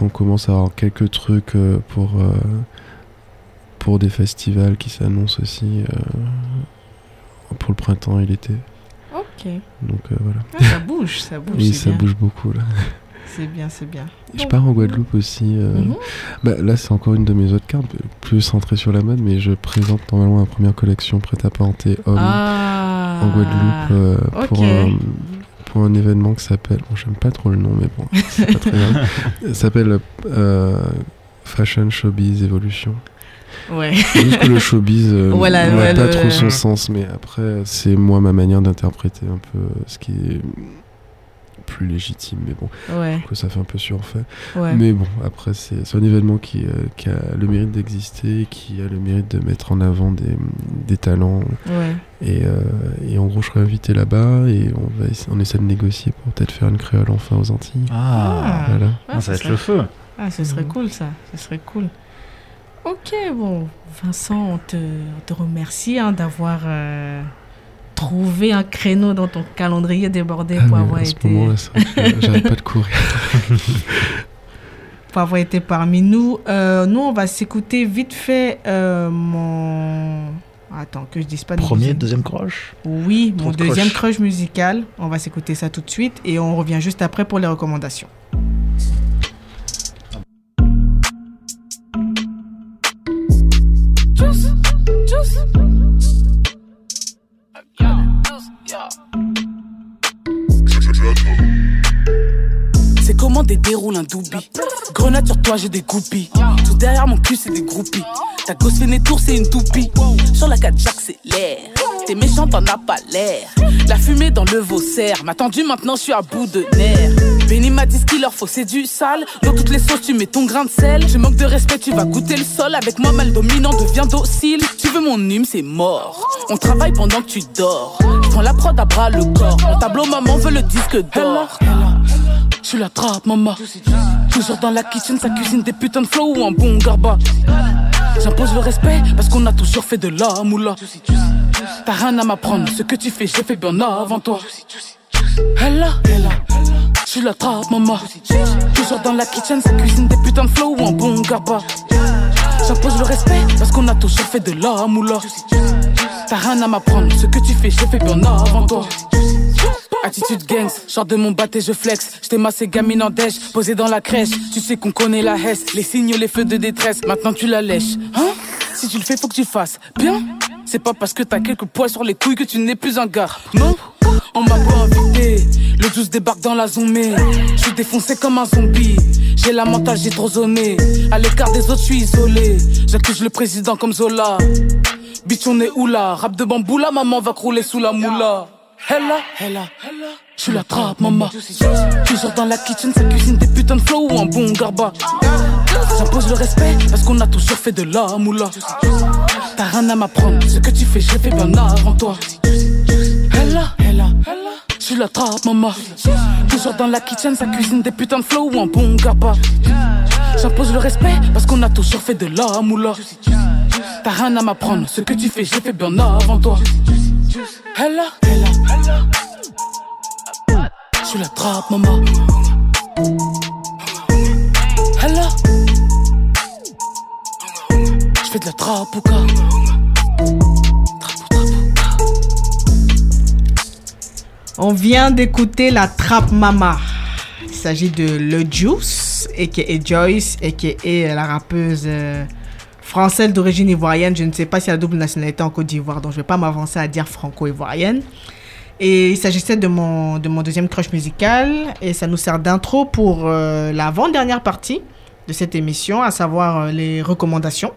on commence à avoir quelques trucs euh, pour, euh, pour des festivals qui s'annoncent aussi euh, pour le printemps et l'été. Ok. Donc voilà. Ah, ça bouge, ça bouge. Oui, ça bouge beaucoup là. C'est bien, c'est bien. Je pars en Guadeloupe aussi. Mhm. bah, là, c'est encore une de mes autres cartes, plus centrée sur la mode, mais je présente normalement ma première collection prête à porter homme ah, en Guadeloupe pour, un événement qui s'appelle, bon, j'aime pas trop le nom, mais bon, c'est pas très grave. Ça s'appelle euh, Fashion Showbiz Evolution. Ouais. Juste que le showbiz euh, n'a pas trop son sens, mais après, c'est moi ma manière d'interpréter un peu ce qui est plus légitime, mais bon, que ça fait un peu surfait. Mais bon, après, c'est un événement qui, euh, qui, a le mérite d'exister, qui a le mérite de mettre en avant des, des talents. Et, euh, et, en gros, je serais invité là-bas et on, va on essaie de négocier pour peut-être faire une créole enfin aux Antilles. Ah, voilà. Ah, ça va être le feu. Ah, ce serait cool ça, ce serait cool. Ok, bon, Vincent, on te, te remercie hein, d'avoir. Euh, trouver un créneau dans ton calendrier débordé ah, pour avoir été. J'arrête pas de courir. pour avoir été parmi nous. Euh, nous, on va s'écouter vite fait euh, mon. Attends, que je dise pas. Premier, deuxième crush Oui, mon deuxième crush musical. On va s'écouter ça tout de suite et on revient juste après pour les recommandations. Comment des déroule un doubi. Grenade sur toi, j'ai des groupies. Tout derrière mon cul, c'est des groupies. Ta gosse fait c'est une toupie. Sur la 4 j'accélère. T'es méchant, t'en as pas l'air. La fumée dans le vaussaire m'a tendu, maintenant je suis à bout de nerfs. Benny m'a dit qu'il leur faut, c'est du sale. Dans toutes les sauces, tu mets ton grain de sel. Je manque de respect, tu vas goûter le sol. Avec moi, mal dominant, deviens docile. Tu veux mon hume, c'est mort. On travaille pendant que tu dors. Prends la prod à bras le corps. Mon tableau, maman veut le disque d'or. Je la trappe, maman. Toujours dans la kitchen, sa cuisine des putains de flow ou un bon garba. J'impose le respect parce qu'on a toujours fait de la moula. T'as rien à m'apprendre, ce que tu fais, j'ai fait bien avant toi. Elle là, je la trappe, maman. Toujours dans la kitchen, sa cuisine des putains de flow ou un bon garba. J'impose le respect parce qu'on a toujours fait de la moula. T'as rien à m'apprendre, ce que tu fais, j'ai fait bien avant toi. Attitude gangs, genre de mon bat et je flex. J't'ai massé gamine en dèche, posé dans la crèche. Tu sais qu'on connaît la hesse, les signaux, les feux de détresse. Maintenant tu la lèches, hein? Si tu le fais, faut que tu fasses bien? C'est pas parce que t'as quelques poils sur les couilles que tu n'es plus un gars. Non, on m'a pas invité. Le 12 débarque dans la zone, je suis défoncé comme un zombie. J'ai la mentale, j'ai trop zoné. À l'écart des autres, je suis isolé. J'accuse le président comme Zola. Bitch, on est où là? Rap de bambou là, maman va crouler sous la moula. Hella, hella, tu la trappe, maman. Toujours dans la kitchen, ça cuisine des putains de flow ou un bon garba. J'impose le respect parce qu'on a toujours fait de la moula. T'as rien à m'apprendre, ce que tu fais, j'ai fait bien avant toi. Hella, hella, tu la trappe, maman. Toujours dans la kitchen, ça cuisine des putains de flow ou un bon garba. J'impose le respect parce qu'on a toujours fait de la moula. T'as rien à m'apprendre, ce que tu fais, j'ai fait bien avant toi. Hella, hella, tu la trappe, maman. Je fais de la trappe ou quoi On vient d'écouter la trappe mama. Il s'agit de Le Juice, et Joyce, et la rappeuse euh, française d'origine ivoirienne. Je ne sais pas si elle a double nationalité en Côte d'Ivoire, donc je ne vais pas m'avancer à dire franco-ivoirienne. Et il s'agissait de mon, de mon deuxième crush musical, et ça nous sert d'intro pour euh, l'avant-dernière partie de cette émission, à savoir euh, les recommandations.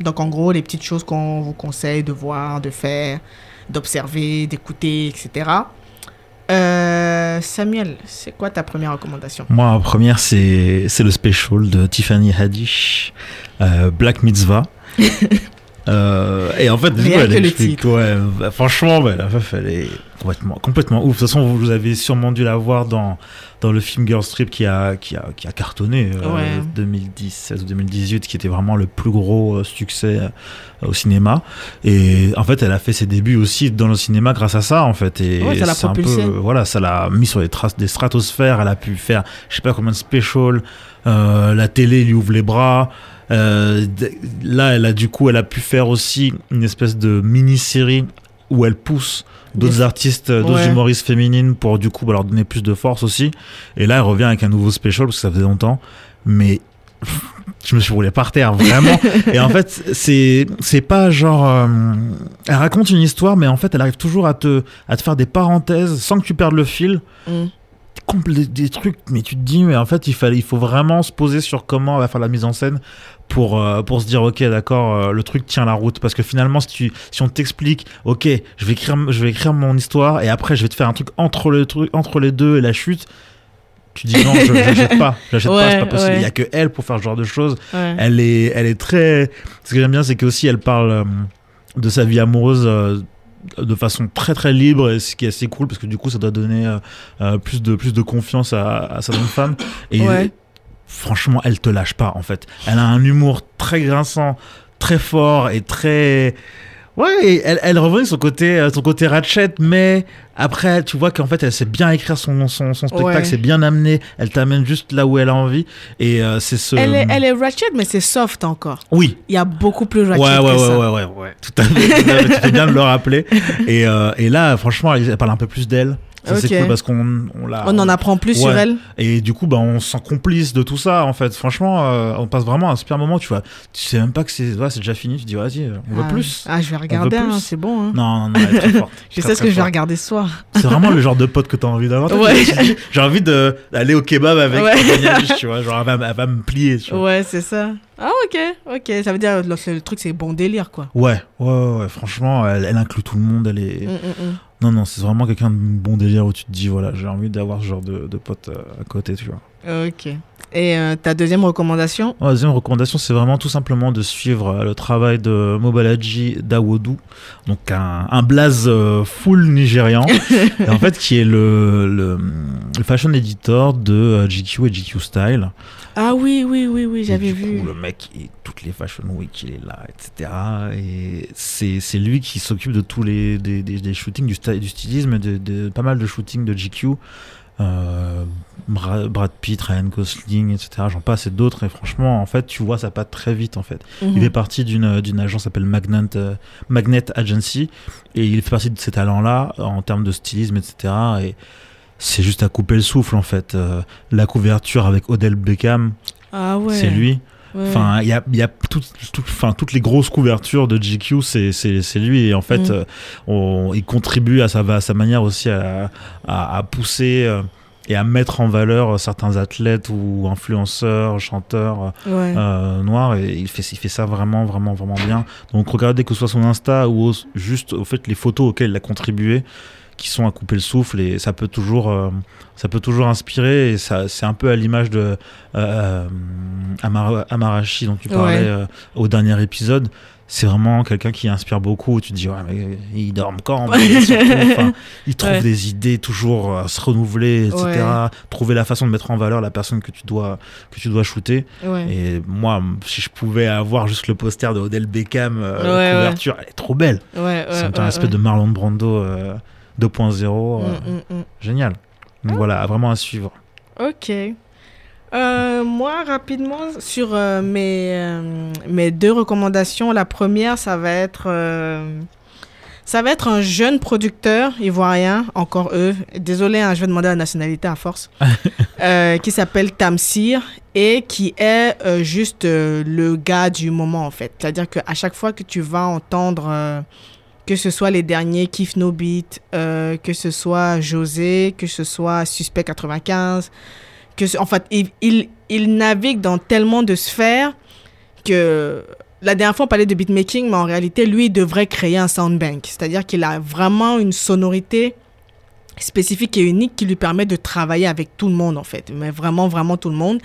Donc en gros, les petites choses qu'on vous conseille de voir, de faire, d'observer, d'écouter, etc. Euh, Samuel, c'est quoi ta première recommandation? Moi, première, c'est, le special de Tiffany Haddish, euh, Black Mitzvah. Euh, et en fait, elle explique, ouais, bah, franchement, bah, la meuf, elle est complètement, complètement ouf. De toute façon, vous, avez sûrement dû la voir dans, dans le film Girl Strip qui a, qui a, qui a cartonné euh, 2017 ou 2018, qui était vraiment le plus gros euh, succès euh, au cinéma. Et en fait, elle a fait ses débuts aussi dans le cinéma grâce à ça, en fait. Et ouais, ça l'a un peu, voilà, ça l'a mis sur les traces des stratosphères. Elle a pu faire, je sais pas combien de special. la télé lui ouvre les bras. Euh, là, elle a du coup, elle a pu faire aussi une espèce de mini-série où elle pousse d'autres artistes, euh, d'autres humoristes féminines pour du coup bah, leur donner plus de force aussi. Et là, elle revient avec un nouveau special parce que ça faisait longtemps. Mais je me suis roulé par terre, vraiment. et en fait, c'est c'est pas genre. Euh, elle raconte une histoire, mais en fait, elle arrive toujours à te, à te faire des parenthèses sans que tu perdes le fil. Mm des, trucs, mais tu te dis, mais en fait, il, fallait, il faut vraiment se poser sur comment on va faire la mise en scène pour, euh, pour se dire, ok, d'accord, euh, le truc tient la route. Parce que finalement, si, tu, si on t'explique, ok, je vais, écrire, je vais écrire mon histoire et après, je vais te faire un truc entre, le truc, entre les deux et la chute. Tu dis non, je l'achète pas, je pas, c'est pas possible. Il y a que elle pour faire ce genre de choses. Elle est, elle est très. Ce que j'aime bien, c'est qu'aussi elle parle euh, de sa vie amoureuse de façon très très libre et ce qui est assez cool parce que du coup ça doit donner euh, plus de plus de confiance à, à sa jeune femme et franchement elle te lâche pas en fait elle a un humour très grinçant très fort et très Ouais, elle, elle revient son côté, euh, son côté ratchet, mais après, tu vois qu'en fait, elle sait bien écrire son, son, son spectacle, c'est bien amené, elle t'amène juste là où elle a envie, et c'est ce... Elle est, elle est ratchet, mais c'est soft encore. Oui. Il y a beaucoup plus ratchet ouais, ouais, que ouais, ça. Ouais, ouais, ouais, tout à fait. tu fais bien de le rappeler. Et, euh, et là, franchement, elle, elle parle un peu plus d'elle. Ça, c'est cool parce qu'on on, l'a. On en apprend plus sur elle. Et du coup, bah, on se sent complice de tout ça, en fait. Franchement, euh, on passe vraiment un super moment, tu vois. Tu sais même pas que c'est ouais, déjà fini, tu dis, vas-y, on veut ah, plus. Ah, je vais regarder, hein, c'est bon. Hein. Non, non, non, elle est très forte. je sais ce que je vais regarder ce soir. c'est vraiment le genre de pote que tu as envie d'avoir. Ouais. J'ai envie d'aller au kebab avec tu vois. Genre, elle va, elle va me plier, tu vois. Ouais, c'est ça. Ah, ok, ok. Ça veut dire le, truc, c'est bon délire, quoi. Ouais, ouais, ouais. Franchement, elle, elle, inclut tout le monde. Elle est. Mm, mm, mm. Non, non, c'est vraiment quelqu'un de bon délire où tu te dis, voilà, j'ai envie d'avoir ce genre de, de pote euh, à côté, tu vois. Ok. Et euh, ta deuxième recommandation? La Deuxième recommandation, c'est vraiment tout simplement de suivre euh, le travail de Mobalaji Dawodu, donc un, un blaze full nigérian, en fait, qui est le, le, le fashion editor de GQ et GQ Style. Ah oui, oui, oui, oui, j'avais vu. Coup, le mec, et toutes les Fashion Week, il est là, etc. Et c'est lui qui s'occupe de tous les des, des, shootings, du, du stylisme, de, de, pas mal de shootings de GQ. Euh, Brad Pitt, Ryan Gosling, etc. J'en passe et d'autres. Et franchement, en fait, tu vois, ça passe très vite, en fait. Il mhm. est parti d'une d'une agence s'appelle Magnet, euh, Magnet Agency. Et il fait partie de ces talents-là, en termes de stylisme, etc. Et c'est juste à couper le souffle en fait. Euh, la couverture avec Odell Beckham, ah ouais. c'est lui. Enfin, il y a, y a tout, enfin, toutes les grosses couvertures de GQ, c'est lui. Et en fait, mm. euh, on, il contribue à sa, à sa manière aussi à, à, pousser. Euh, et à mettre en valeur certains athlètes ou influenceurs, chanteurs euh, noirs. Et il fait, il fait ça vraiment, vraiment, vraiment bien. Donc regardez que ce soit son Insta ou juste au fait les photos auxquelles il a contribué qui sont à couper le souffle et ça peut toujours euh, ça peut toujours inspirer et ça c'est un peu à l'image de euh, Amarashi dont tu parlais au dernier épisode c'est vraiment quelqu'un qui inspire beaucoup. Tu te dis, ouais, mais il dort quand Il trouve des idées toujours à se renouveler, etc. Trouver la façon de mettre en valeur la personne que tu dois, que tu dois shooter. Et moi, si je pouvais avoir juste le poster de Odell Beckham, euh, couverture, elle est trop belle. c'est un espèce de Marlon Brando 2.0. Euh, euh, mm, mm, mm. Génial. Donc voilà, vraiment à suivre. Ok. Euh, moi, rapidement, sur euh, mes, euh, mes deux recommandations, la première, ça va être, ça va être un jeune producteur ivoirien, encore eux. Désolé, hein, je vais demander la nationalité à force, qui s'appelle Tamsir et qui est juste le gars du moment, en fait. C'est-à-dire qu'à chaque fois que tu vas entendre que ce soit les derniers Kiff No Beat, que ce soit José, que ce soit Suspect 95, que en fait il, il, navigue dans tellement de sphères que la dernière fois on parlait de beatmaking mais en réalité lui il devrait créer un soundbank. C'est-à-dire qu'il a vraiment une sonorité spécifique et unique qui lui permet de travailler avec tout le monde en fait mais vraiment vraiment tout le monde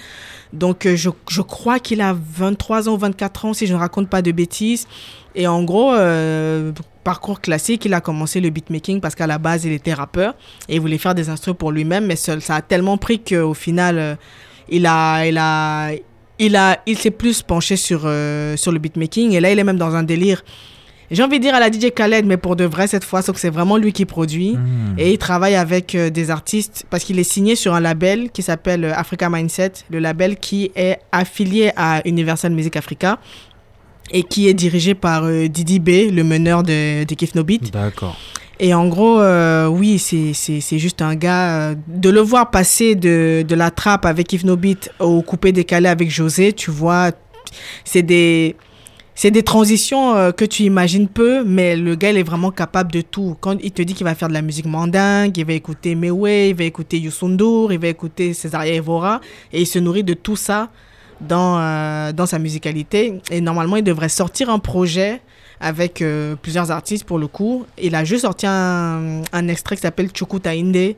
donc euh, je, je crois qu'il a 23 ans ou 24 ans si je ne raconte pas de bêtises et en gros euh, parcours classique. Il a commencé le beatmaking parce qu'à la base, il était rappeur et il voulait faire des instruments pour lui-même, mais ça, ça, a tellement pris qu'au final, euh, il a, il a, il a, il s'est plus penché sur, sur le beatmaking et là, il est même dans un délire. J'ai envie de dire à la DJ Khaled, mais pour de vrai cette fois, sauf que c'est vraiment lui qui produit. Hmm. Et il travaille avec euh, des artistes parce qu'il est signé sur un label qui s'appelle Africa Mindset, le label qui est affilié à Universal Music Africa et qui est dirigé par euh, Didi B, le meneur de, de Kif No Beat. D'accord. Et en gros, euh, oui, c'est juste un gars. Euh, de le voir passer de, de la trappe avec Kif No Beat au coupé décalé avec José, tu vois, c'est des. C'est des transitions que tu imagines peu, mais le gars, il est vraiment capable de tout. Quand il te dit qu'il va faire de la musique mandingue, il va écouter Mewe, il va écouter Youssoundour, il va écouter Césaria Evora, et il se nourrit de tout ça dans, euh, dans sa musicalité. Et normalement, il devrait sortir un projet avec euh, plusieurs artistes pour le coup. Il a juste sorti un, extrait qui s'appelle Chukuta Inde. Ne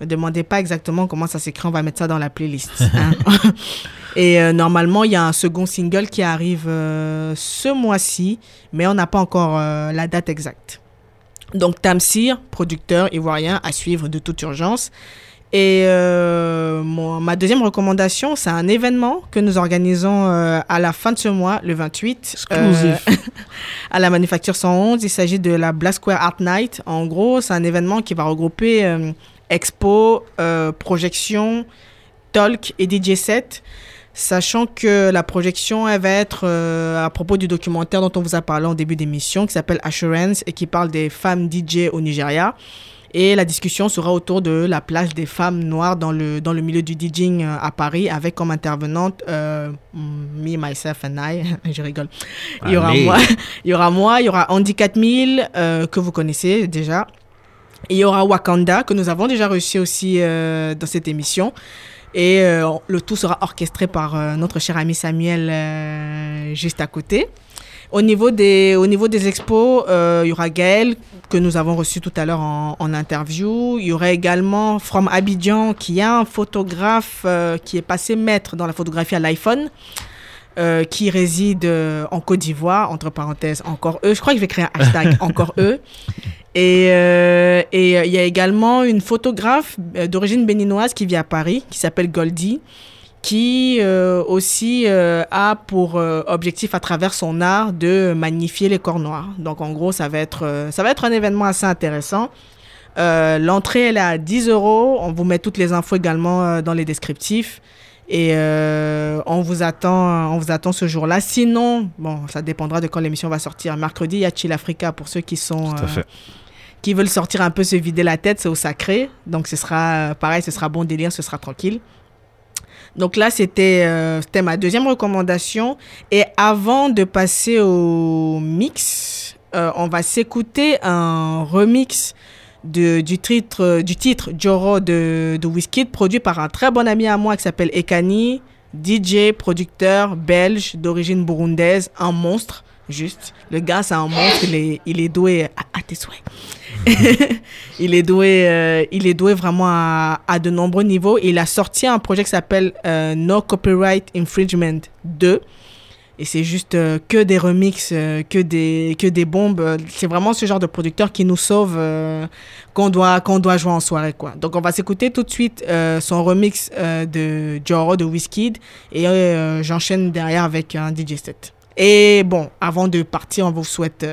me demandez pas exactement comment ça s'écrit, on va mettre ça dans la playlist. Hein. Et euh, normalement, il y a un second single qui arrive ce mois-ci, mais on n'a pas encore la date exacte. Donc Tamsir, producteur ivoirien à suivre de toute urgence. Et euh, ma deuxième recommandation, c'est un événement que nous organisons euh, à la fin de ce mois, le 28, euh, à la Manufacture 111. Il s'agit de la Black Square Art Night. En gros, c'est un événement qui va regrouper expo, projection, talk et DJ set. Sachant que la projection, elle va être à propos du documentaire dont on vous a parlé en début d'émission, qui s'appelle Assurance et qui parle des femmes DJ au Nigeria. Et la discussion sera autour de la place des femmes noires dans le, dans le milieu du DJing euh, à Paris, avec comme intervenante euh, me, myself and I. Je rigole. Il y, aura moi, il y aura moi, il y aura Andy 4000, euh, que vous connaissez déjà. Et il y aura Wakanda, que nous avons déjà reçu aussi dans cette émission. Et le tout sera orchestré par notre cher ami Samuel juste à côté. Au niveau des, au niveau des expos, euh, il y aura Gaël, que nous avons reçu tout à l'heure en, en, interview. Il y aura également From Abidjan, qui est un photographe euh, qui est passé maître dans la photographie à l'iPhone. Euh, qui réside euh, en Côte d'Ivoire, entre parenthèses, encore eux. Je crois que je vais créer un hashtag, encore eux. Et euh, et il y a également une photographe d'origine béninoise qui vit à Paris, qui s'appelle Goldie, qui euh, aussi euh, a pour euh, objectif à travers son art de magnifier les corps noirs. Donc en gros, ça va être, ça va être un événement assez intéressant. L'entrée, elle est à 10 euros. On vous met toutes les infos également dans les descriptifs. Et on vous attend, on vous attend ce jour-là. Sinon, bon, ça dépendra de quand l'émission va sortir. Mercredi, il y a Chill Africa pour ceux qui sont qui veulent sortir un peu se vider la tête, c'est au sacré. Donc ce sera pareil, ce sera bon délire, ce sera tranquille. Donc là, euh, c'était ma deuxième recommandation. Et avant de passer au mix, euh, on va s'écouter un remix de, du, titre, du titre Joro de, de Wizkid, produit par un très bon ami à moi qui s'appelle Ekani, DJ, producteur belge d'origine burundaise, un monstre, juste. Le gars, c'est un monstre, il est, il est doué à, tes souhaits. il, est doué, euh, il est doué vraiment à, de nombreux niveaux. Il a sorti un projet qui s'appelle euh, No Copyright Infringement 2 et c'est juste euh, que des remixes, que, des, que des bombes. C'est vraiment ce genre de producteur qui nous sauve qu'on doit, doit jouer en soirée. Quoi. Donc on va s'écouter tout de suite son remix de Joro de Wizkid et j'enchaîne derrière avec un DJ set. Et bon, avant de partir, on vous souhaite,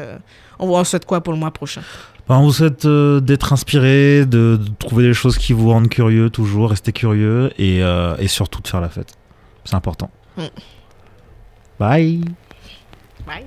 on vous souhaite quoi pour le mois prochain? On vous souhaite d'être inspiré, de, trouver des choses qui vous rendent curieux toujours, rester curieux et, et surtout de faire la fête. C'est important. Mm. Bye. Bye.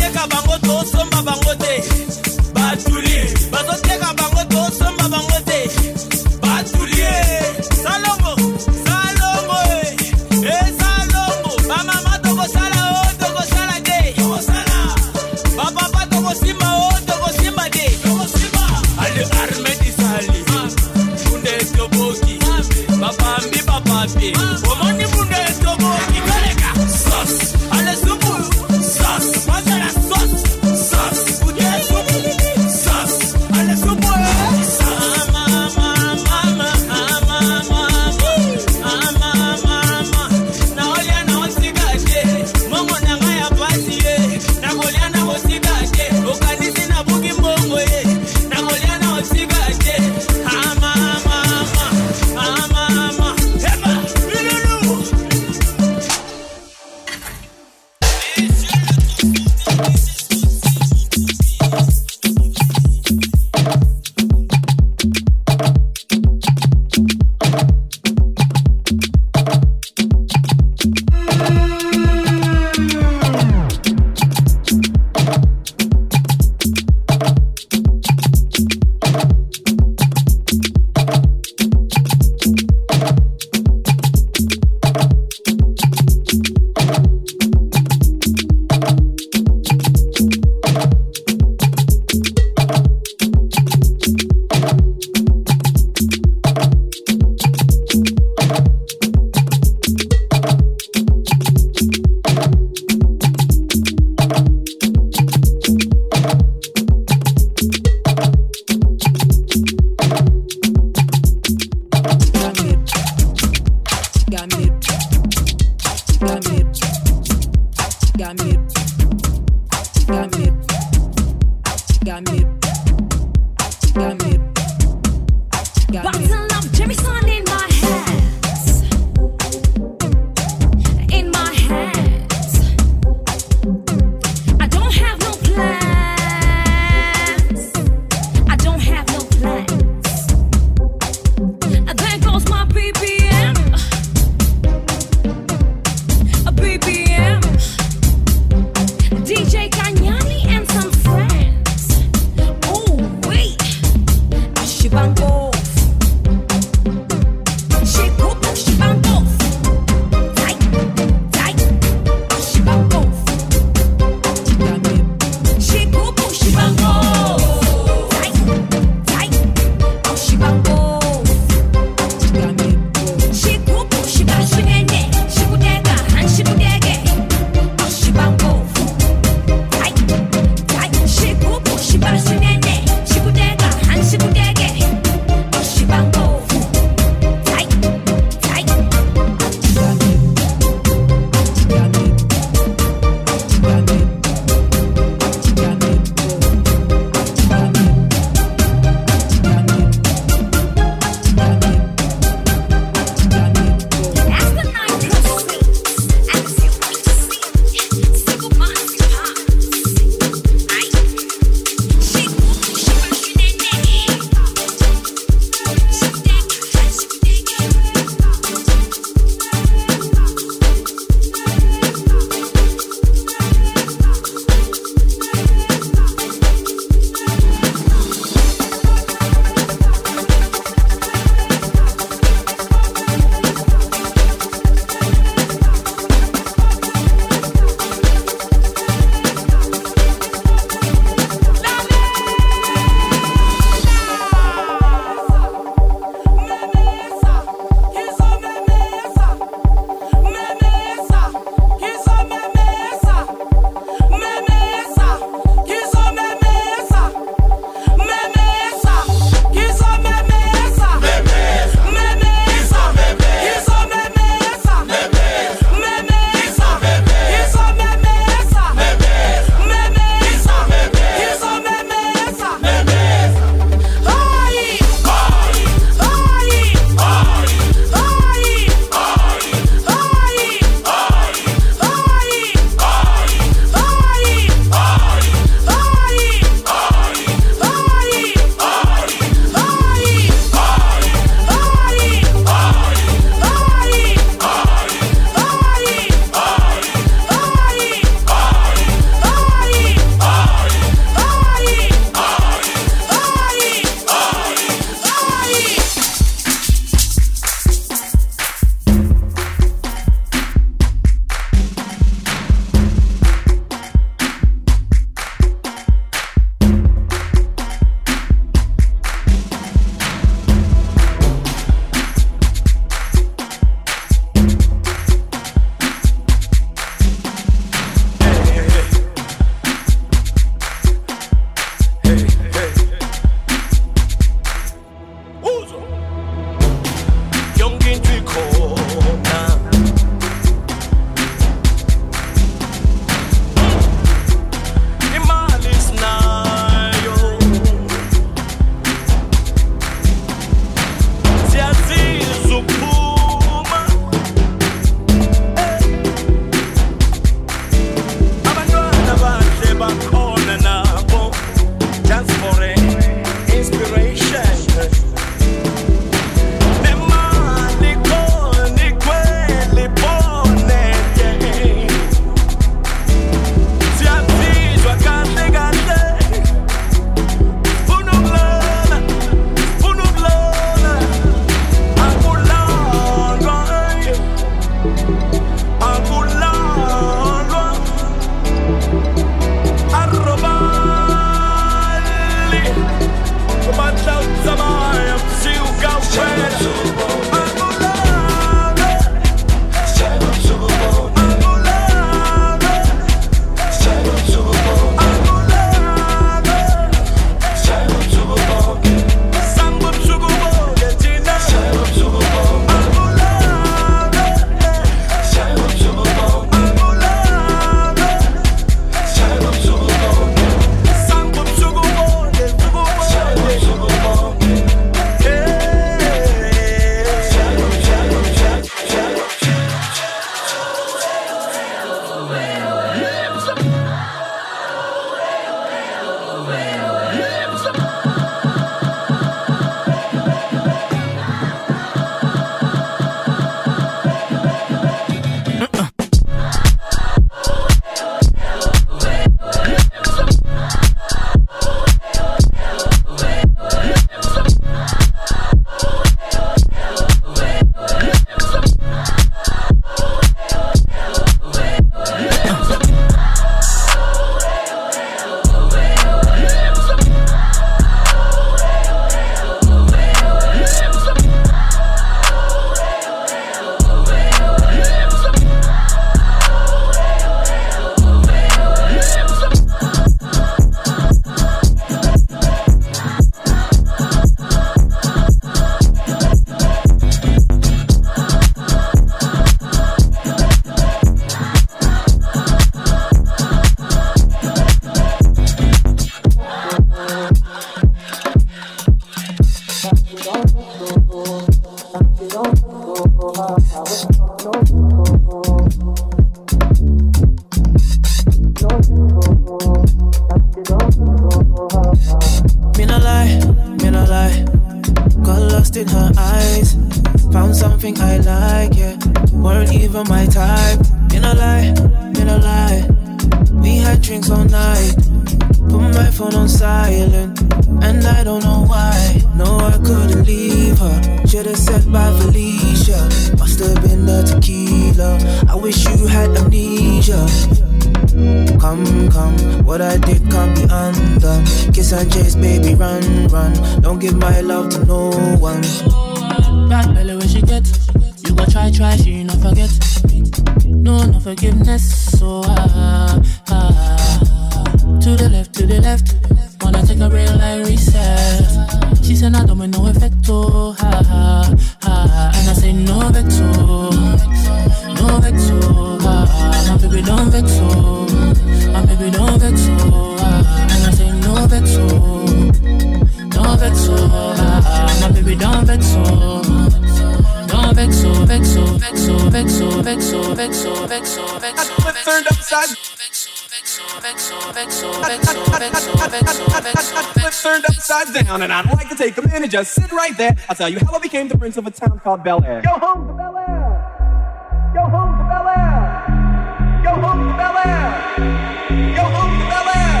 Tell you how I became the prince of a town called Bel Air. Go home to Bel Air. Go home to Bel Air. Go home to Bel Air. Go home to Bel Air.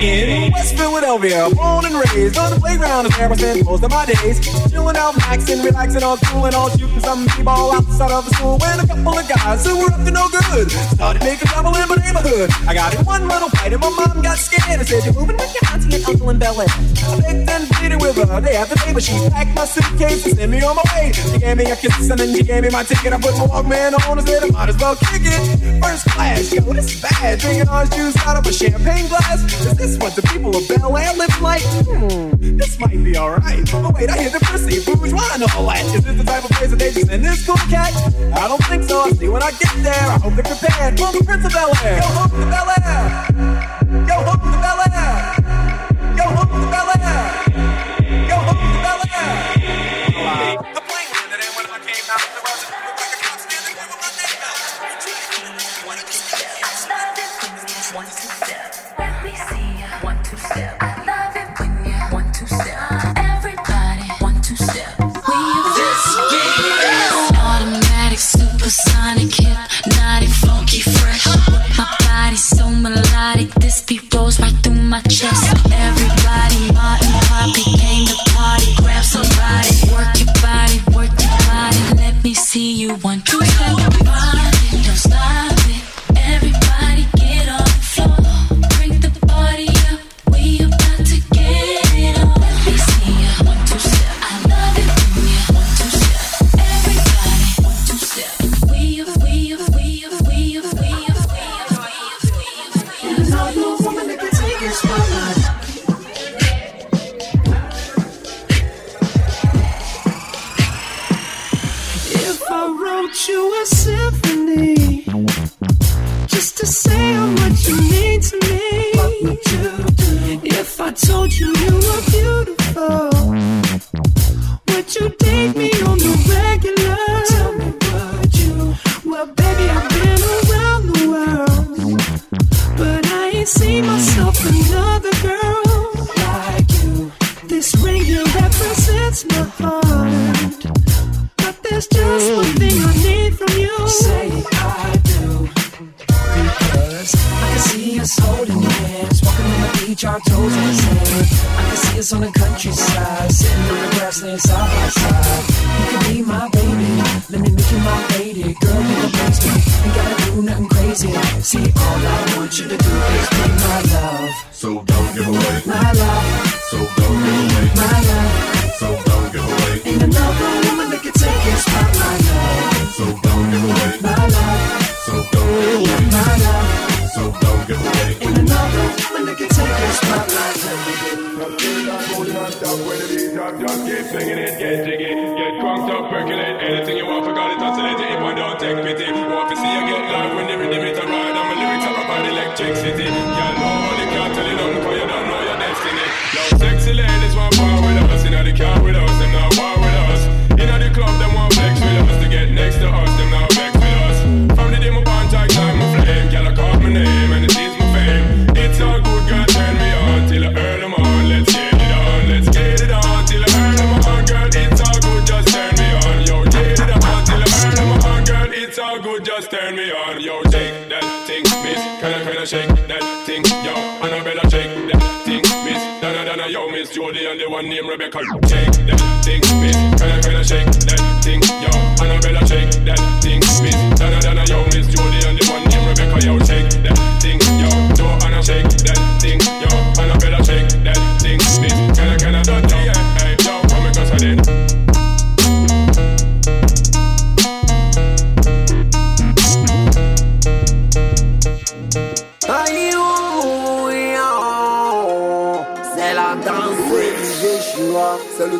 In West Philadelphia, born and raised on the playground is where I spent most of my days. Chilling out, maxing, relaxing, all cool and all shooting some b-ball outside of the school. When a couple of guys who were up to no good started making trouble in my neighborhood. I got in one little fight and my mom got scared and said, "You're moving with your auntie and uncle in Bel Air." Begged and pleaded with her day after day, but she packed my suitcase and sent me on my way. She gave me a kiss and then she gave me my ticket. I put my Walkman on and said, I might as well kick it. First class, yo, this is bad. Drinking orange juice out of a champagne glass. Is this what the people of Bel Air live like? Hmm, this might be alright. But wait, I hear the prissy bourgeois and all that. Is this the type of place that they just send this cool cat? I don't think so. I'll see when I get there. I hope they're prepared. For the Prince of Bel Air. Go home to Bel Air. Go home to Bel Air. Go home to Bel Air.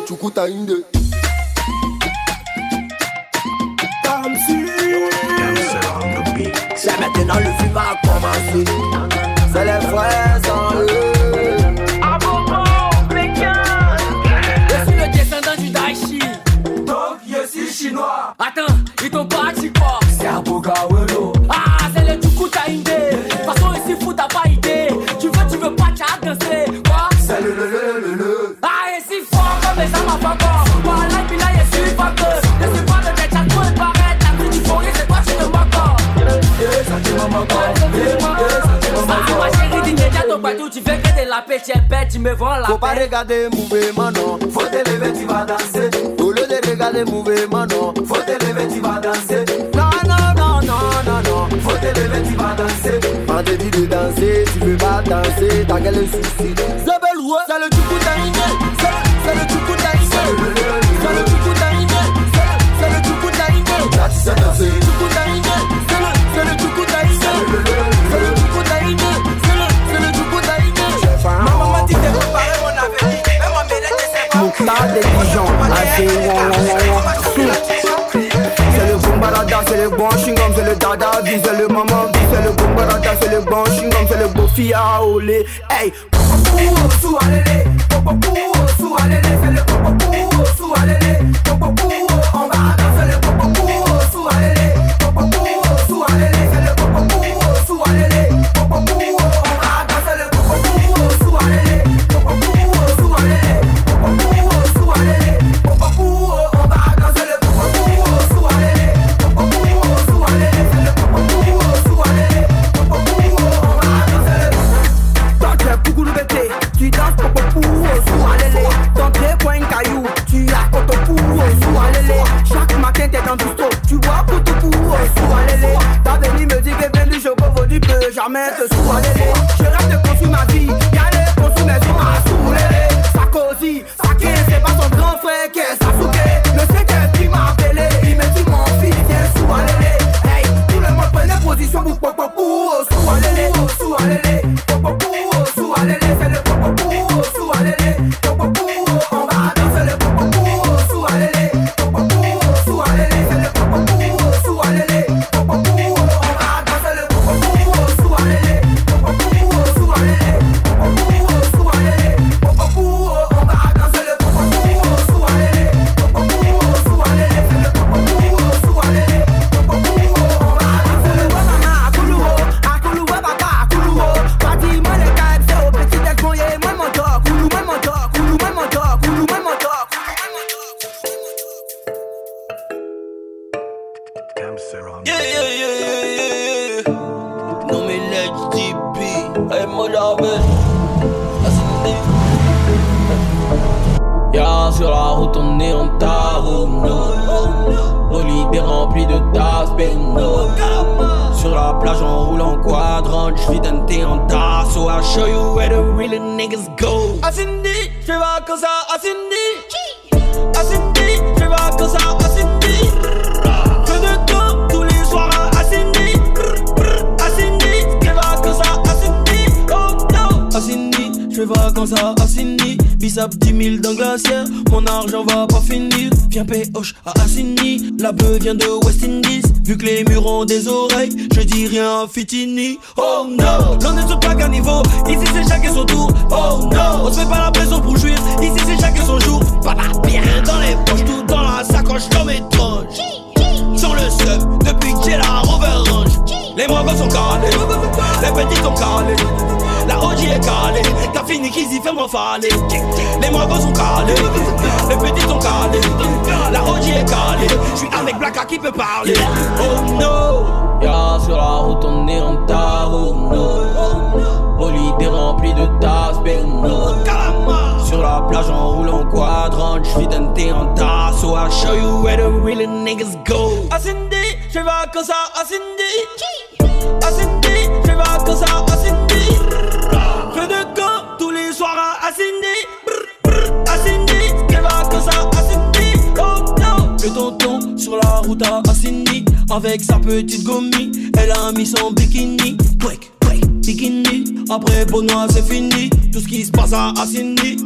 Chukuta Inde. C'est maintenant le a commencé. C'est les frères sans eux. La petite bête, tu me vends la Faut paix. pas regarder mouvement, non. Faut te lever, tu vas danser. Au lieu de regarder mouvement, non. Faut te lever, tu vas danser. Non, non, non, non, non, non. Faut te lever, tu vas danser. On te dit de danser, tu veux pas danser. T'as quel souci? C'est belle roue, c'est le tout d'arrivée. C'est le tout d'arrivée. C'est le tout d'arrivée. C'est le tout d'arrivée. That's enough. le dada, vise le maman, vise le bombarada, c'est le bon chingom, c'est le beau fille à olé. Hey, popopou, sou alélé, popopou, sou alélé, c'est le popopou, sou vacances à Ascendi Bissap 10 000 dans glacière, mon argent va pas finir. Viens hoche à Assigny, la beuh vient de West Indies. Vu que les murs ont des oreilles, je dis rien à Fitini. Oh no, l'on est sur pas niveau, ici c'est chacun son tour. Oh no, on se fait pas la pression pour jouir, ici c'est chacun son jour. Pas la bien dans les poches, tout dans la sacoche comme étrange. Sur le sub, depuis que j'ai la Rover Range. Les mogos sont calés, les petits sont calés. La OG est calée, t'as fini qu'ils y moi faller. Les mogos sont calés, les petits sont calés. La OG est calée, j'suis avec Blacka qui peut parler. Oh no, y'a sur la route on est en tarot. No. Bolide est rempli de tasses, no. Sur la plage on roule en quadrant, j'vis d'un thé en tasse. So I'll show you where the real niggas go. Ascendi, j'fais vacances à Ascendi. Ascendi, j'fais vacances à Ascendi. Fais de camp tous les soirs à Ascendi. Ascendi, j'fais vacances à Ascendi. Oh no. Le tonton sur la route à Ascendi. Avec sa petite gommie, elle a mis son bikini. Quick, quick, bikini. Après Benoît, c'est fini. Tout ce qui se passe à Ascendi.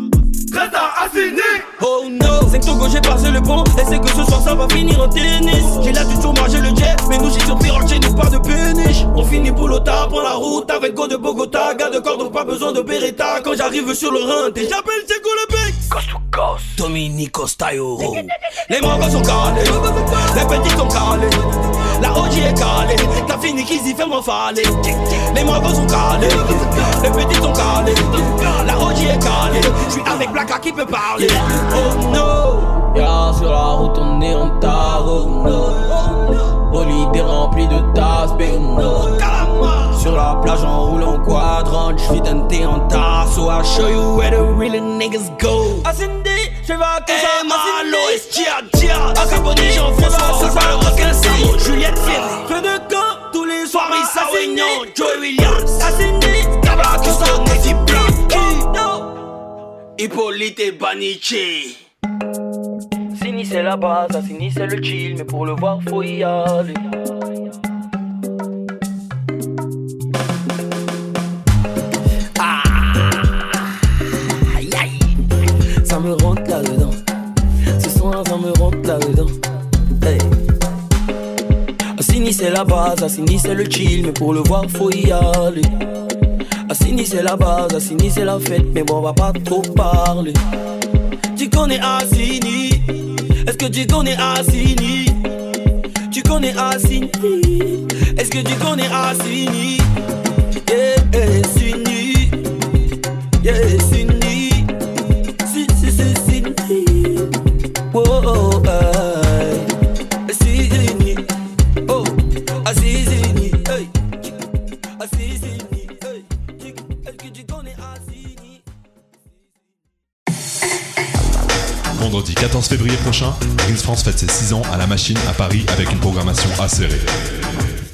À Ascendi. Oh no, c'est que Togo j'ai passé le pont. Et c'est que ce soir ça va finir en tennis. J'ai là du tour j'ai le jet. Mais nous j'ai sur chez nous pas de péniche. On finit Boulota, prend la route avec Go de Bogota. Gars de cordon, pas besoin de Beretta. Quand j'arrive sur le Rhin, t'es j'appelle Diego le bec Coast to coast Dominico Stairo. Les mangos sont calés. Les petits sont calés La OG est calée. T'as fini qu'ils y fait moi faller Les mangos sont calés. Les petits sont calés. La OG est calée. J'suis avec Blacka qui peut parler. Oh no Y'a sur la route on est en tarot no. Bolide est rempli de tasses no. Sur la plage on roule en quadrant. J'vis d'un thé en tasse So I'll show you where the real niggas go. Ascendi, j'fais vacances à Malo et Tia Tia. Acaboni, Jean-François, ça. Va le requin Samo Juliette Ferry Fais de camp tous les soirs Issa Wignon, Joey Williams. Ascendi, Cabla Custom, Netty Black Hippolyte et Banichi Sini c'est la base, Sini c'est le chill Mais pour le voir faut y aller Ah, aïe, aïe. Ça me rentre là-dedans Ce soir ça me rentre là-dedans hey. Sini c'est la base, Sini c'est le chill Mais pour le voir faut y aller Assini c'est la base, Assini c'est la fête, mais bon on va pas trop parler. Tu connais Assini? Est-ce que tu connais Assini? Tu connais Assini? Est-ce que tu connais Assini? Yeah, yeah, Sini. Yeah, Sini. Si, si, si, Sini. Oh, Vendredi 14 février prochain, Greens France fête ses 6 ans à la machine à Paris avec une programmation acérée.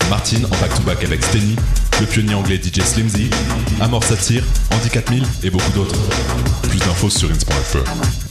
Martine en back-to-back avec Steny, le pionnier anglais DJ Slimzy, Amor Satire, Andy 4000 et beaucoup d'autres. Plus d'infos sur ins.fr.